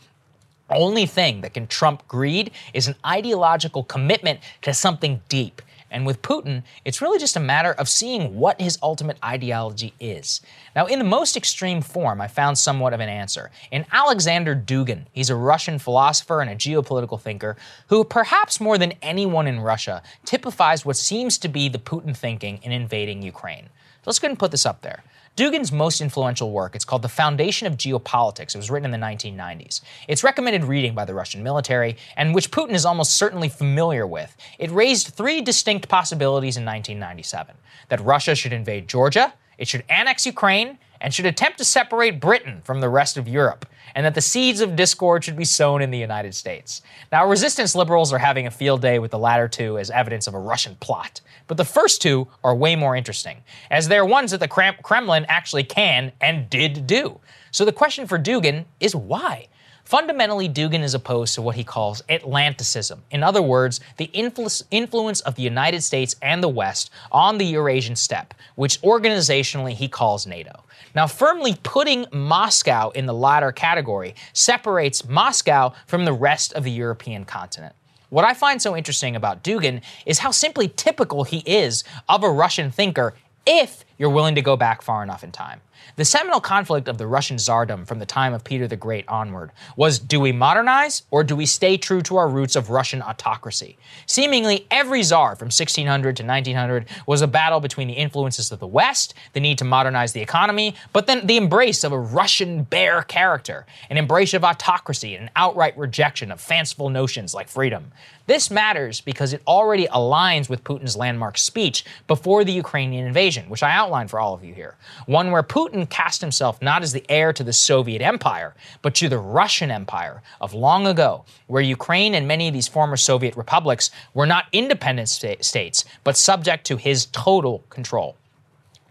B: only thing that can trump greed is an ideological commitment to something deep. And with Putin, it's really just a matter of seeing what his ultimate ideology is. Now, in the most extreme form, I found somewhat of an answer in Alexander Dugin. He's a Russian philosopher and a geopolitical thinker who, perhaps more than anyone in Russia, typifies what seems to be the Putin thinking in invading Ukraine. So let's go ahead and put this up there. Dugin's most influential work, it's called The Foundation of Geopolitics. It was written in the 1990s. It's recommended reading by the Russian military, and which Putin is almost certainly familiar with. It raised three distinct possibilities in 1997 that Russia should invade Georgia, it should annex Ukraine, and should attempt to separate Britain from the rest of Europe, and that the seeds of discord should be sown in the United States. Now, resistance liberals are having a field day with the latter two as evidence of a Russian plot. But the first two are way more interesting, as they're ones that the Kremlin actually can and did do. So the question for Dugin is why? Fundamentally, Dugin is opposed to what he calls Atlanticism. In other words, the influ- influence of the United States and the West on the Eurasian steppe, which organizationally he calls NATO. Now, firmly putting Moscow in the latter category separates Moscow from the rest of the European continent. What I find so interesting about Dugin is how simply typical he is of a Russian thinker if you're willing to go back far enough in time. The seminal conflict of the Russian Tsardom from the time of Peter the Great onward was do we modernize or do we stay true to our roots of Russian autocracy? Seemingly every czar from 1600 to 1900 was a battle between the influences of the West, the need to modernize the economy, but then the embrace of a Russian bear character, an embrace of autocracy, and an outright rejection of fanciful notions like freedom. This matters because it already aligns with Putin's landmark speech before the Ukrainian invasion, which I outlined for all of you here. One where Putin cast himself not as the heir to the Soviet Empire, but to the Russian Empire of long ago, where Ukraine and many of these former Soviet republics were not independent sta- states, but subject to his total control.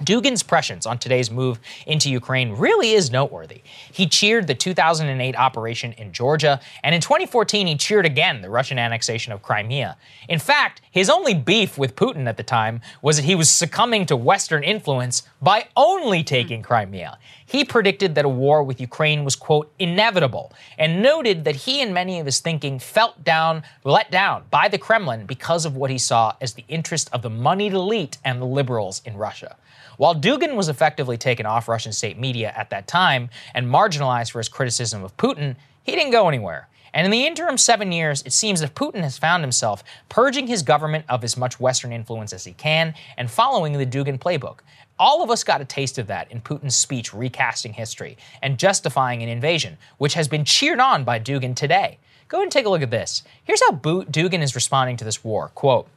B: Dugin's prescience on today's move into Ukraine really is noteworthy. He cheered the 2008 operation in Georgia, and in 2014 he cheered again the Russian annexation of Crimea. In fact, his only beef with Putin at the time was that he was succumbing to Western influence by only taking Crimea. He predicted that a war with Ukraine was, quote, inevitable, and noted that he and many of his thinking felt down, let down by the Kremlin because of what he saw as the interest of the moneyed elite and the liberals in Russia. While Dugin was effectively taken off Russian state media at that time and marginalized for his criticism of Putin, he didn't go anywhere. And in the interim seven years, it seems that Putin has found himself purging his government of as much Western influence as he can and following the Dugin playbook. All of us got a taste of that in Putin's speech recasting history and justifying an invasion, which has been cheered on by Dugin today. Go ahead and take a look at this. Here's how Dugin is responding to this war. Quote,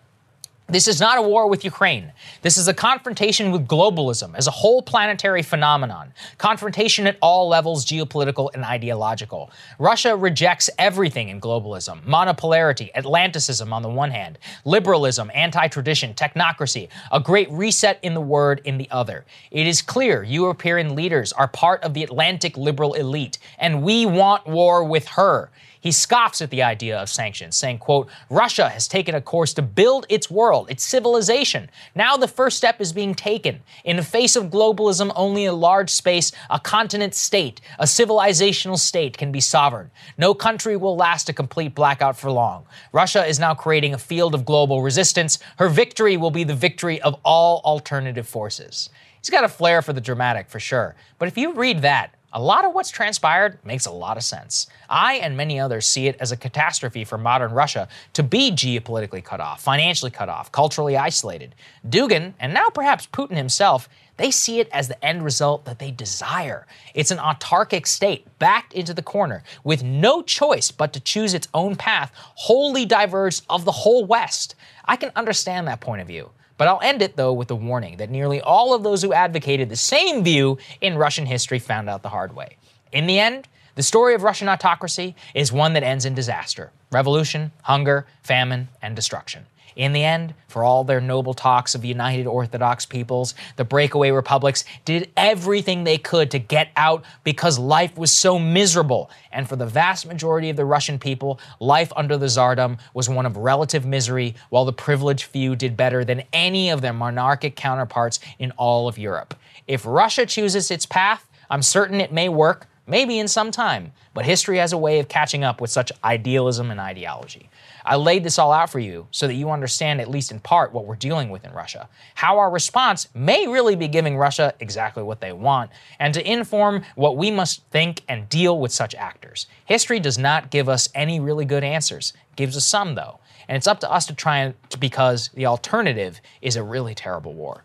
B: This is not a war with Ukraine. This is a confrontation with globalism as a whole planetary phenomenon. Confrontation at all levels, geopolitical and ideological. Russia rejects everything in globalism monopolarity, Atlanticism on the one hand, liberalism, anti tradition, technocracy, a great reset in the word in the other. It is clear European leaders are part of the Atlantic liberal elite, and we want war with her. He scoffs at the idea of sanctions, saying, quote, Russia has taken a course to build its world, its civilization. Now the first step is being taken. In the face of globalism, only a large space, a continent state, a civilizational state can be sovereign. No country will last a complete blackout for long. Russia is now creating a field of global resistance. Her victory will be the victory of all alternative forces. He's got a flair for the dramatic, for sure. But if you read that, a lot of what's transpired makes a lot of sense. I and many others see it as a catastrophe for modern Russia to be geopolitically cut off, financially cut off, culturally isolated. Dugin, and now perhaps Putin himself, they see it as the end result that they desire. It's an autarkic state backed into the corner with no choice but to choose its own path, wholly diverged of the whole West. I can understand that point of view. But I'll end it, though, with a warning that nearly all of those who advocated the same view in Russian history found out the hard way. In the end, the story of Russian autocracy is one that ends in disaster revolution, hunger, famine, and destruction. In the end, for all their noble talks of united Orthodox peoples, the breakaway republics did everything they could to get out because life was so miserable. And for the vast majority of the Russian people, life under the Tsardom was one of relative misery, while the privileged few did better than any of their monarchic counterparts in all of Europe. If Russia chooses its path, I'm certain it may work, maybe in some time, but history has a way of catching up with such idealism and ideology. I laid this all out for you so that you understand, at least in part, what we're dealing with in Russia, how our response may really be giving Russia exactly what they want, and to inform what we must think and deal with such actors. History does not give us any really good answers, it gives us some, though. And it's up to us to try and, because the alternative is a really terrible war.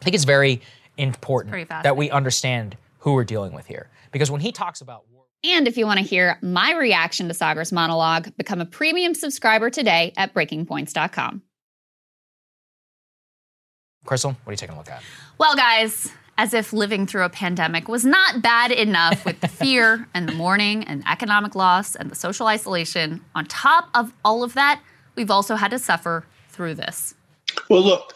B: I think it's very important
C: It's
B: that we understand who we're dealing with here. Because when he talks about war,
C: And if you want to hear my reaction to Saagar's monologue, become a premium subscriber today at breakingpoints.com.
B: Krystal, what are you taking a look at?
C: Well, guys, as if living through a pandemic was not bad enough with the fear and the mourning and economic loss and the social isolation, on top of all of that, we've also had to suffer through this.
G: Well, look,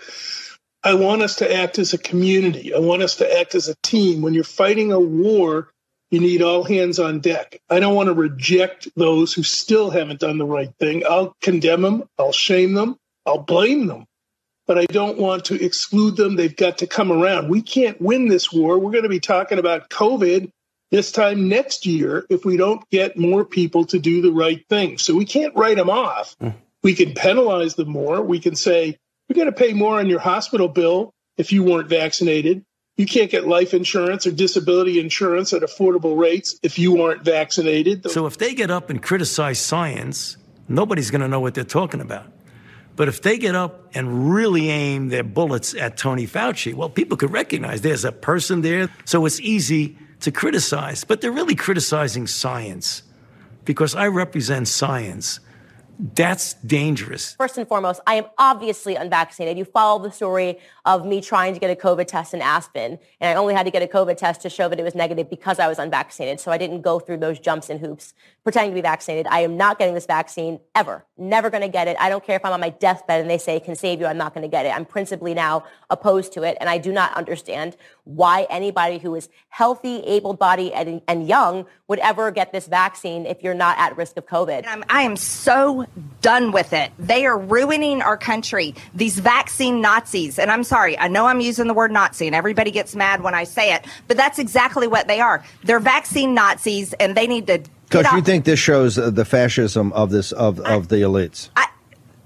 G: I want us to act as a community. I want us to act as a team. When you're fighting a war, you need all hands on deck. I don't want to reject those who still haven't done the right thing. I'll condemn them, I'll shame them, I'll blame them. But I don't want to exclude them. They've got to come around. We can't win this war. We're going to be talking about COVID this time next year if we don't get more people to do the right thing. So we can't write them off. Hmm. We can penalize them more. We can say, we got to pay more on your hospital bill if you weren't vaccinated. You can't get life insurance or disability insurance at affordable rates if you aren't vaccinated.
H: So if they get up and criticize science, nobody's going to know what they're talking about. But if they get up and really aim their bullets at Tony Fauci, well, people could recognize there's a person there. So it's easy to criticize. But they're really criticizing science because I represent science. That's dangerous.
I: First and foremost, I am obviously unvaccinated. You follow the story of me trying to get a COVID test in Aspen, and I only had to get a COVID test to show that it was negative because I was unvaccinated. So I didn't go through those jumps and hoops pretending to be vaccinated. I am not getting this vaccine ever. Never going to get it. I don't care if I'm on my deathbed and they say it can save you. I'm not going to get it. I'm principally now opposed to it, and I do not understand why anybody who is healthy, able-bodied, and, and young would ever get this vaccine if you're not at risk of COVID.
J: I'm, I am so done with it. They are ruining our country. These vaccine Nazis, and I'm sorry, I know I'm using the word Nazi, and everybody gets mad when I say it, but that's exactly what they are. They're vaccine Nazis, and they need to.
K: Coach,
J: get
K: you think this shows uh, the fascism of this of, of the elites?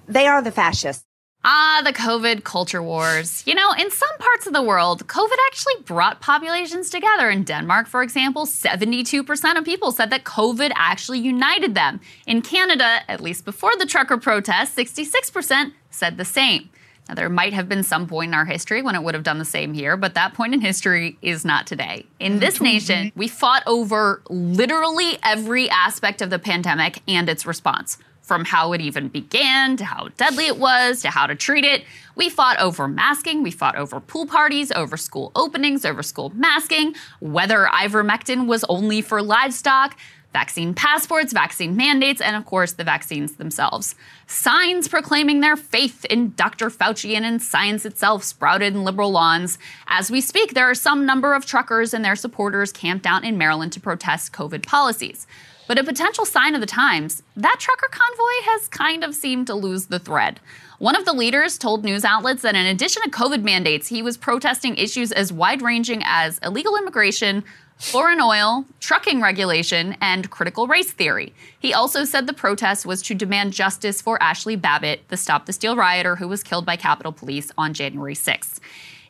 J: they are the fascists.
C: Ah, the COVID culture wars. You know, in some parts of the world, COVID actually brought populations together. In Denmark, for example, 72% of people said that COVID actually united them. In Canada, at least before the trucker protests, 66% said the same. Now, there might have been some point in our history when it would have done the same here, but that point in history is not today. In this nation, we fought over literally every aspect of the pandemic and its response. From how it even began, to how deadly it was, to how to treat it. We fought over masking, we fought over pool parties, over school openings, over school masking, whether ivermectin was only for livestock vaccine passports, vaccine mandates, and of course, the vaccines themselves. Signs proclaiming their faith in Dr. Fauci and in science itself sprouted in liberal lawns. As we speak, there are some number of truckers and their supporters camped out in Maryland to protest COVID policies. But a potential sign of the times, that trucker convoy has kind of seemed to lose the thread. One of the leaders told news outlets that in addition to COVID mandates, he was protesting issues as wide ranging as illegal immigration, foreign oil, trucking regulation, and critical race theory. He also said the protest was to demand justice for Ashli Babbitt, the Stop the Steal rioter who was killed by Capitol Police on January 6th.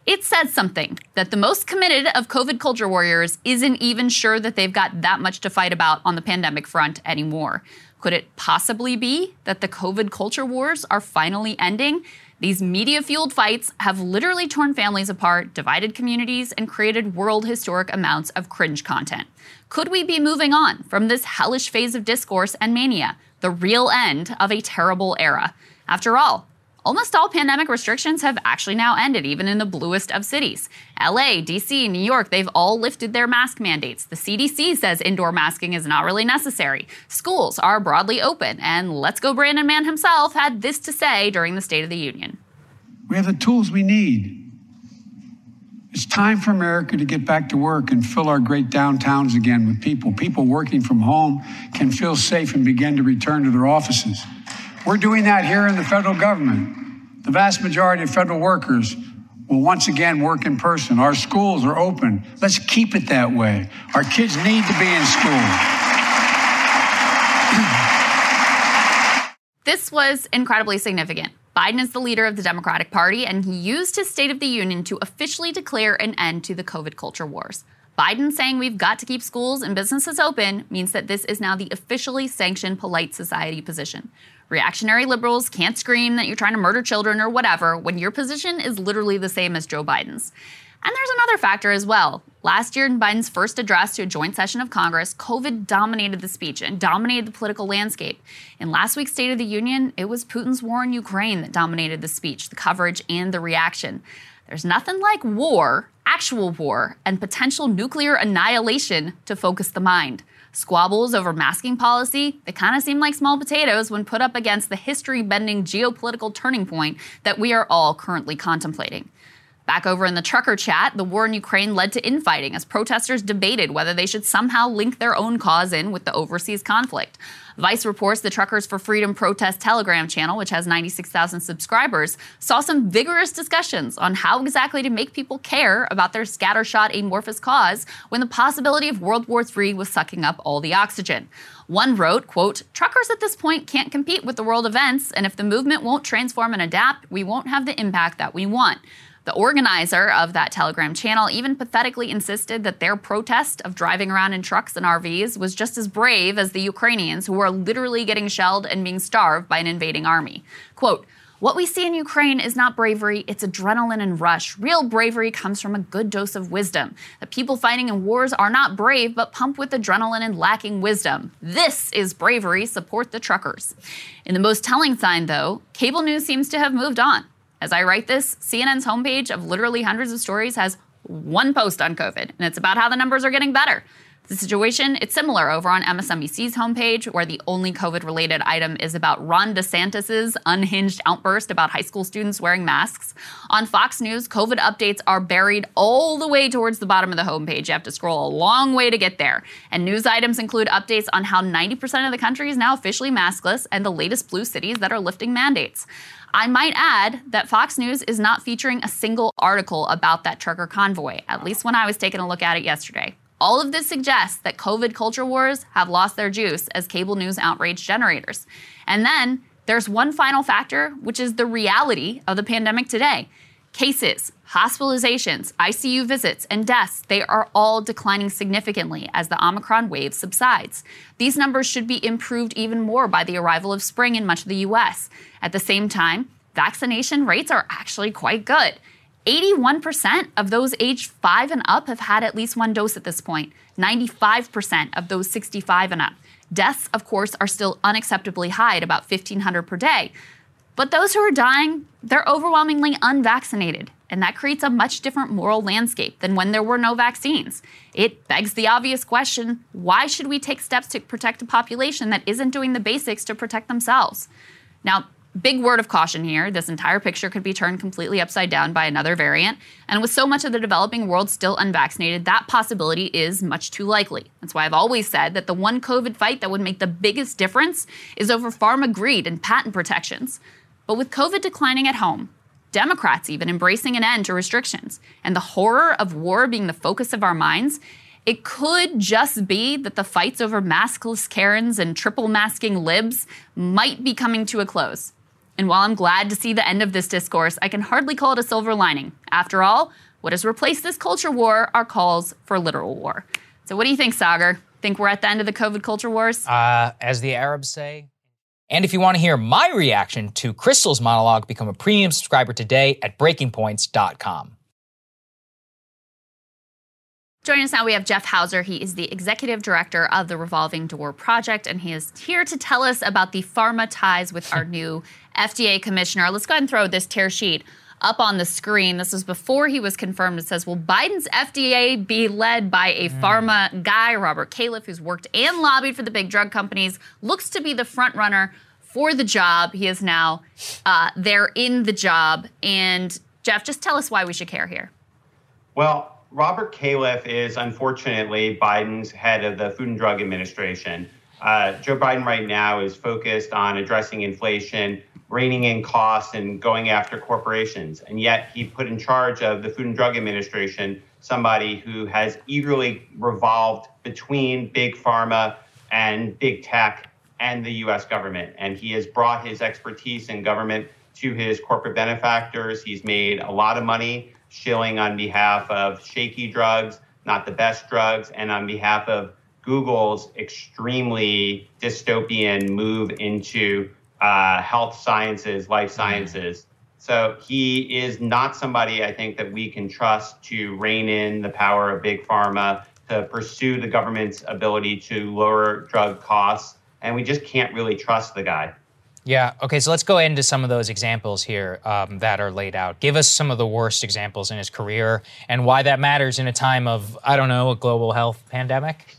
C: It says something that the most committed of COVID culture warriors isn't even sure that they've got that much to fight about on the pandemic front anymore. Could it possibly be that the COVID culture wars are finally ending? These media fueled fights have literally torn families apart, divided communities, and created world historic amounts of cringe content. Could we be moving on from this hellish phase of discourse and mania, the real end of a terrible era? After all, Almost all pandemic restrictions have actually now ended, even in the bluest of cities. LA, DC, New York, they've all lifted their mask mandates. The CDC says indoor masking is not really necessary. Schools are broadly open. And Let's Go Brandon Mann himself had this to say during the State of the Union.
L: We have the tools we need. It's time for America to get back to work and fill our great downtowns again with people. People working from home can feel safe and begin to return to their offices. We're doing that here in the federal government. The vast majority of federal workers will once again work in person. Our schools are open. Let's keep it that way. Our kids need to be in school.
C: this was incredibly significant. Biden is the leader of the Democratic Party, and he used his State of the Union to officially declare an end to the COVID culture wars. Biden saying we've got to keep schools and businesses open means that this is now the officially sanctioned polite society position. Reactionary liberals can't scream that you're trying to murder children or whatever when your position is literally the same as Joe Biden's. And there's another factor as well. Last year, in Biden's first address to a joint session of Congress, COVID dominated the speech and dominated the political landscape. In last week's State of the Union, it was Putin's war in Ukraine that dominated the speech, the coverage, and the reaction. There's nothing like war, actual war, and potential nuclear annihilation to focus the mind. Squabbles over masking policy, they kind of seem like small potatoes when put up against the history bending geopolitical turning point that we are all currently contemplating. Back over in the trucker chat, the war in Ukraine led to infighting as protesters debated whether they should somehow link their own cause in with the overseas conflict. Vice reports the Truckers for Freedom protest Telegram channel, which has 96,000 subscribers, saw some vigorous discussions on how exactly to make people care about their scattershot amorphous cause when the possibility of World War III was sucking up all the oxygen. One wrote, quote, truckers at this point can't compete with the world events, and if the movement won't transform and adapt, we won't have the impact that we want. The organizer of that Telegram channel even pathetically insisted that their protest of driving around in trucks and RVs was just as brave as the Ukrainians who are literally getting shelled and being starved by an invading army. Quote, what we see in Ukraine is not bravery, it's adrenaline and rush. Real bravery comes from a good dose of wisdom. The people fighting in wars are not brave, but pumped with adrenaline and lacking wisdom. This is bravery. Support the truckers. In the most telling sign, though, cable news seems to have moved on. As I write this, CNN's homepage of literally hundreds of stories has one post on COVID, and it's about how the numbers are getting better. The situation, it's similar over on MSNBC's homepage, where the only COVID related item is about Ron DeSantis' unhinged outburst about high school students wearing masks. On Fox News, COVID updates are buried all the way towards the bottom of the homepage. You have to scroll a long way to get there. And news items include updates on how 90% of the country is now officially maskless and the latest blue cities that are lifting mandates. I might add that Fox News is not featuring a single article about that trucker convoy, at least when I was taking a look at it yesterday. All of this suggests that COVID culture wars have lost their juice as cable news outrage generators. And then there's one final factor, which is the reality of the pandemic today. Cases, hospitalizations, ICU visits, and deaths, they are all declining significantly as the Omicron wave subsides. These numbers should be improved even more by the arrival of spring in much of the US. At the same time, vaccination rates are actually quite good. 81% of those aged 5 and up have had at least one dose at this point, 95% of those 65 and up. Deaths, of course, are still unacceptably high at about 1,500 per day. But those who are dying, they're overwhelmingly unvaccinated. And that creates a much different moral landscape than when there were no vaccines. It begs the obvious question why should we take steps to protect a population that isn't doing the basics to protect themselves? Now, big word of caution here this entire picture could be turned completely upside down by another variant. And with so much of the developing world still unvaccinated, that possibility is much too likely. That's why I've always said that the one COVID fight that would make the biggest difference is over pharma greed and patent protections. But with COVID declining at home, Democrats even embracing an end to restrictions, and the horror of war being the focus of our minds, it could just be that the fights over maskless Karens and triple masking libs might be coming to a close. And while I'm glad to see the end of this discourse, I can hardly call it a silver lining. After all, what has replaced this culture war are calls for literal war. So, what do you think, Saagar? Think we're at the end of the COVID culture wars?
B: Uh, as the Arabs say, and if you want to hear my reaction to Krystal's monologue, become a premium subscriber today at breakingpoints.com.
C: Joining us now, we have Jeff Hauser. He is the executive director of the Revolving Door Project, and he is here to tell us about the pharma ties with our new FDA commissioner. Let's go ahead and throw this tear sheet up on the screen. This was before he was confirmed. It says, Will Biden's FDA be led by a mm. pharma guy, Robert Califf, who's worked and lobbied for the big drug companies, looks to be the front runner for the job. He is now uh, there in the job. And Jeff, just tell us why we should care here.
M: Well, Robert Califf is unfortunately Biden's head of the Food and Drug Administration. Uh, Joe Biden right now is focused on addressing inflation, reining in costs, and going after corporations. And yet he put in charge of the Food and Drug Administration somebody who has eagerly revolved between big pharma and big tech and the US government. And he has brought his expertise in government to his corporate benefactors. He's made a lot of money shilling on behalf of shaky drugs, not the best drugs, and on behalf of Google's extremely dystopian move into uh, health sciences, life mm-hmm. sciences. So he is not somebody I think that we can trust to rein in the power of big pharma, to pursue the government's ability to lower drug costs. And we just can't really trust the guy.
B: Yeah. Okay. So let's go into some of those examples here um, that are laid out. Give us some of the worst examples in his career and why that matters in a time of, I don't know, a global health pandemic.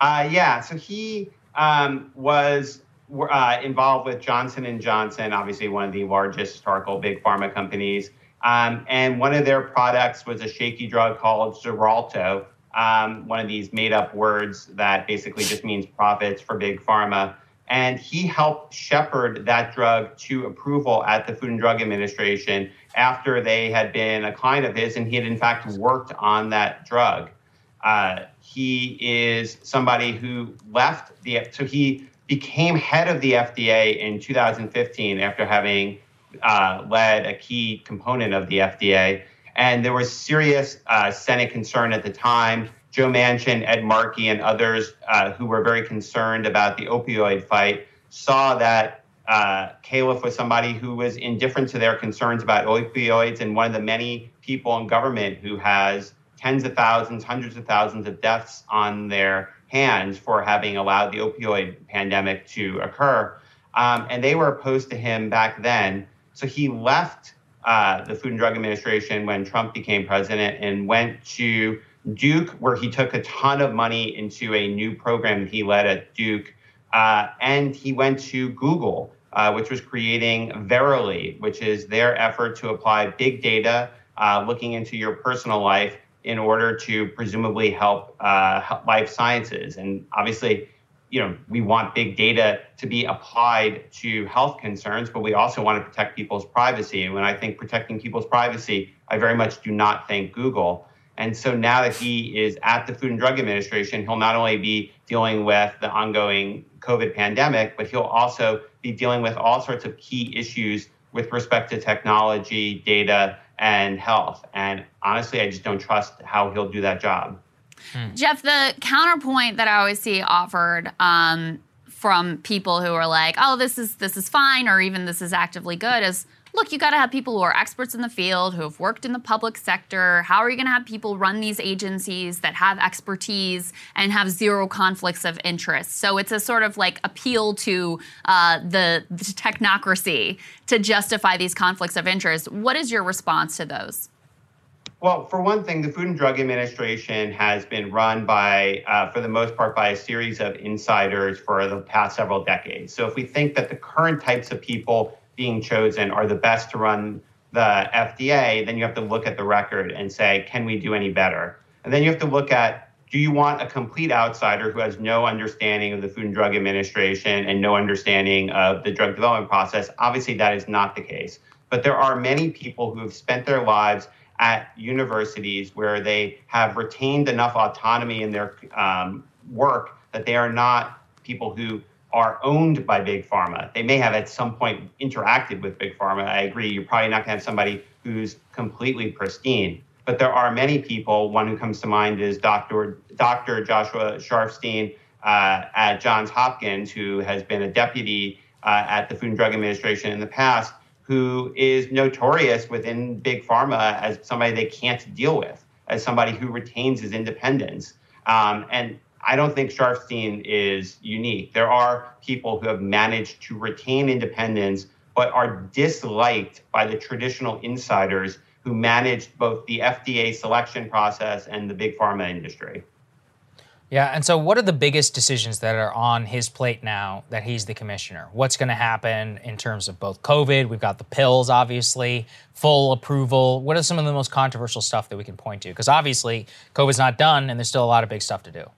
M: Uh, yeah. So he um, was uh, involved with Johnson and Johnson, obviously one of the largest historical big pharma companies. Um, and one of their products was a shaky drug called Xarelto, um, one of these made-up words that basically just means profits for big pharma and he helped shepherd that drug to approval at the Food and Drug Administration after they had been a client of his, and he had in fact worked on that drug. Uh, he is somebody who left the so he became head of the FDA in 2015 after having uh, led a key component of the FDA, and there was serious uh, Senate concern at the time. Joe Manchin, Ed Markey, and others uh, who were very concerned about the opioid fight saw that uh, Califf was somebody who was indifferent to their concerns about opioids and one of the many people in government who has tens of thousands, hundreds of thousands of deaths on their hands for having allowed the opioid pandemic to occur. Um, and they were opposed to him back then. So he left uh, the Food and Drug Administration when Trump became president and went to Duke, where he took a ton of money into a new program he led at Duke. Uh, and he went to Google, uh, which was creating Verily, which is their effort to apply big data, uh, looking into your personal life in order to presumably help uh, life sciences. And obviously, you know, we want big data to be applied to health concerns, but we also want to protect people's privacy. And when I think protecting people's privacy, I very much do not think Google. And so now that he is at the Food and Drug Administration, he'll not only be dealing with the ongoing COVID pandemic, but he'll also be dealing with all sorts of key issues with respect to technology, data, and health. And honestly, I just don't trust how he'll do that job.
C: Hmm. Jeff, the counterpoint that I always see offered um, from people who are like, "Oh, this is this is fine," or even "This is actively good," is look, you got to have people who are experts in the field, who have worked in the public sector. How are you going to have people run these agencies that have expertise and have zero conflicts of interest? So it's a sort of like appeal to uh, the, the technocracy to justify these conflicts of interest. What is your response to those?
M: Well, for one thing, the Food and Drug Administration has been run by, uh, for the most part, by a series of insiders for the past several decades. So if we think that the current types of people being chosen are the best to run the FDA, then you have to look at the record and say, can we do any better? And then you have to look at do you want a complete outsider who has no understanding of the Food and Drug Administration and no understanding of the drug development process? Obviously, that is not the case. But there are many people who have spent their lives at universities where they have retained enough autonomy in their um, work that they are not people who are owned by big pharma. They may have at some point interacted with big pharma. I agree. You're probably not going to have somebody who's completely pristine. But there are many people. One who comes to mind is Dr. Dr. Joshua Sharfstein uh, at Johns Hopkins, who has been a deputy uh, at the Food and Drug Administration in the past, who is notorious within big pharma as somebody they can't deal with, as somebody who retains his independence. Um, and I don't think Sharfstein is unique. There are people who have managed to retain independence but are disliked by the traditional insiders who managed both the FDA selection process and the big pharma industry.
B: Yeah, and so what are the biggest decisions that are on his plate now that he's the commissioner? What's going to happen in terms of both COVID? We've got the pills, obviously, full approval. What are some of the most controversial stuff that we can point to? Because obviously, COVID's not done and there's still a lot of big stuff to do.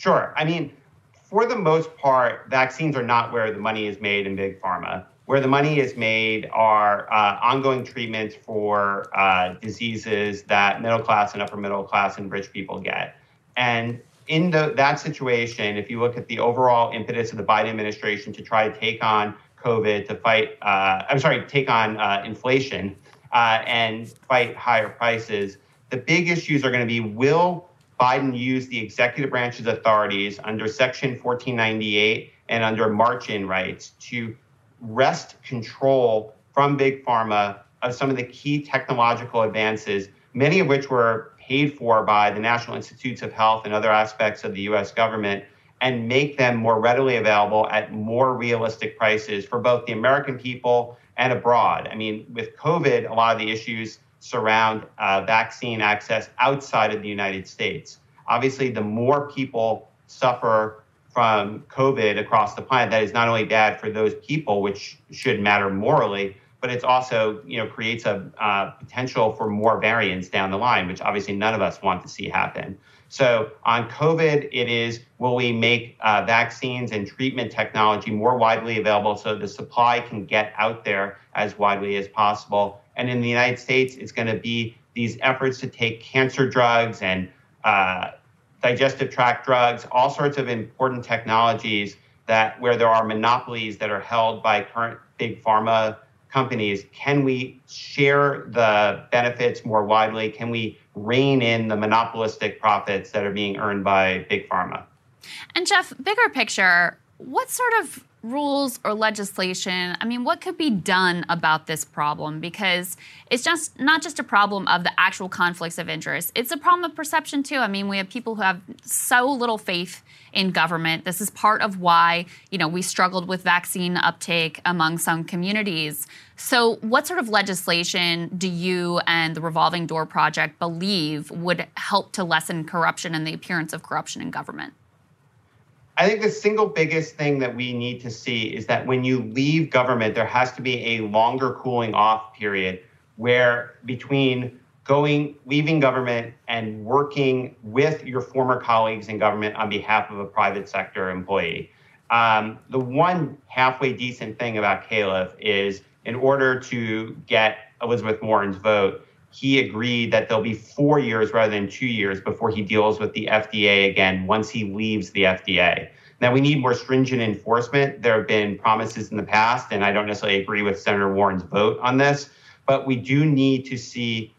M: Sure. I mean, for the most part, vaccines are not where the money is made in big pharma. Where the money is made are uh, ongoing treatments for uh, diseases that middle class and upper middle class and rich people get. And in the, that situation, if you look at the overall impetus of the Biden administration to try to take on COVID, to fight, uh, I'm sorry, take on uh, inflation uh, and fight higher prices, the big issues are going to be will Biden used the executive branch's authorities under Section 1498 and under march-in rights to wrest control from Big Pharma of some of the key technological advances, many of which were paid for by the National Institutes of Health and other aspects of the US government, and make them more readily available at more realistic prices for both the American people and abroad. I mean, with COVID, a lot of the issues surround uh, vaccine access outside of the United States. Obviously, the more people suffer from COVID across the planet, that is not only bad for those people, which should matter morally, but it's also you know creates a uh, potential for more variants down the line, which obviously none of us want to see happen. So on COVID, it is will we make uh, vaccines and treatment technology more widely available so the supply can get out there as widely as possible. And in the United States, it's going to be these efforts to take cancer drugs and uh, digestive tract drugs, all sorts of important technologies that where there are monopolies that are held by current big pharma companies. Can we share the benefits more widely? Can we rein in the monopolistic profits that are being earned by big pharma?
C: And Jeff, bigger picture, what sort of rules or legislation i mean what could be done about this problem? Because it's just not just a problem of the actual conflicts of interest it's a problem of perception too. I mean we have people who have so little faith in government. This is part of why you know we struggled with vaccine uptake among some communities. So what sort of legislation do you and the revolving door project believe would help to lessen corruption and the appearance of corruption in government
M: I think the single biggest thing that we need to see is that when you leave government, there has to be a longer cooling off period where between going, leaving government and working with your former colleagues in government on behalf of a private sector employee. Um, the one halfway decent thing about Califf is in order to get Elizabeth Warren's vote, he agreed that there'll be four years rather than two years before he deals with the FDA again once he leaves the FDA. Now, we need more stringent enforcement. There have been promises in the past, and I don't necessarily agree with Senator Warren's vote on this, but we do need to see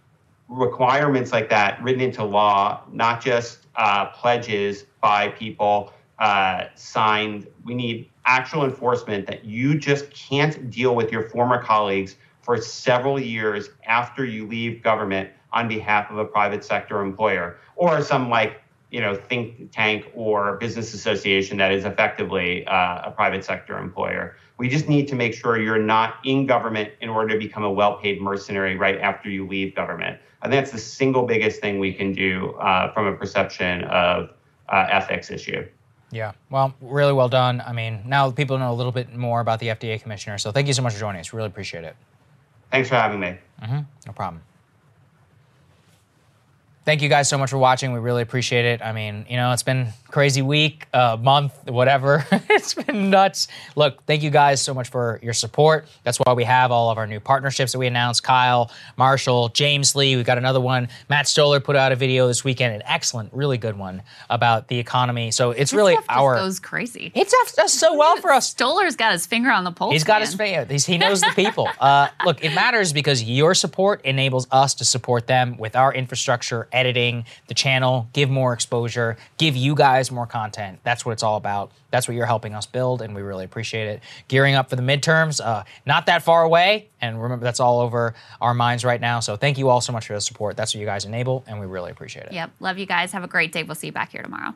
M: requirements like that written into law, not just uh, pledges by people uh, signed. We need actual enforcement that you just can't deal with your former colleagues for several years after you leave government on behalf of a private sector employer or some like you know think tank or business association that is effectively uh, a private sector employer. We just need to make sure you're not in government in order to become a well-paid mercenary right after you leave government. And that's the single biggest thing we can do uh, from a perception of uh, ethics issue.
B: Yeah, well, really well done. I mean, now people know a little bit more about the FDA commissioner. So thank you so much for joining us. Really appreciate it.
M: Thanks for having me.
B: Mm-hmm. No problem. Thank you guys so much for watching. We really appreciate it. I mean, you know, it's been crazy week, uh, month, whatever. it's been nuts. Look, thank you guys so much for your support. That's why we have all of our new partnerships that we announced. Kyle, Marshall, James Lee. We've got another one. Matt Stoller put out a video this weekend, an excellent, really good one about the economy. So it's really our.
C: goes crazy.
B: It does, so well for us.
C: Stoller's got his finger on the pulse.
B: He's got
C: man.
B: his fan. He's, he knows the people. Uh, look, it matters because your support enables us to support them with our infrastructure, editing the channel, give more exposure, give you guys more content. That's what it's all about. That's what you're helping us build, and we really appreciate it. Gearing up for the midterms, uh, not that far away, and remember that's all over our minds right now. So thank you all so much for the support. That's what you guys enable, and we really appreciate it.
C: Yep. Love you guys. Have a great day. We'll see you back here tomorrow.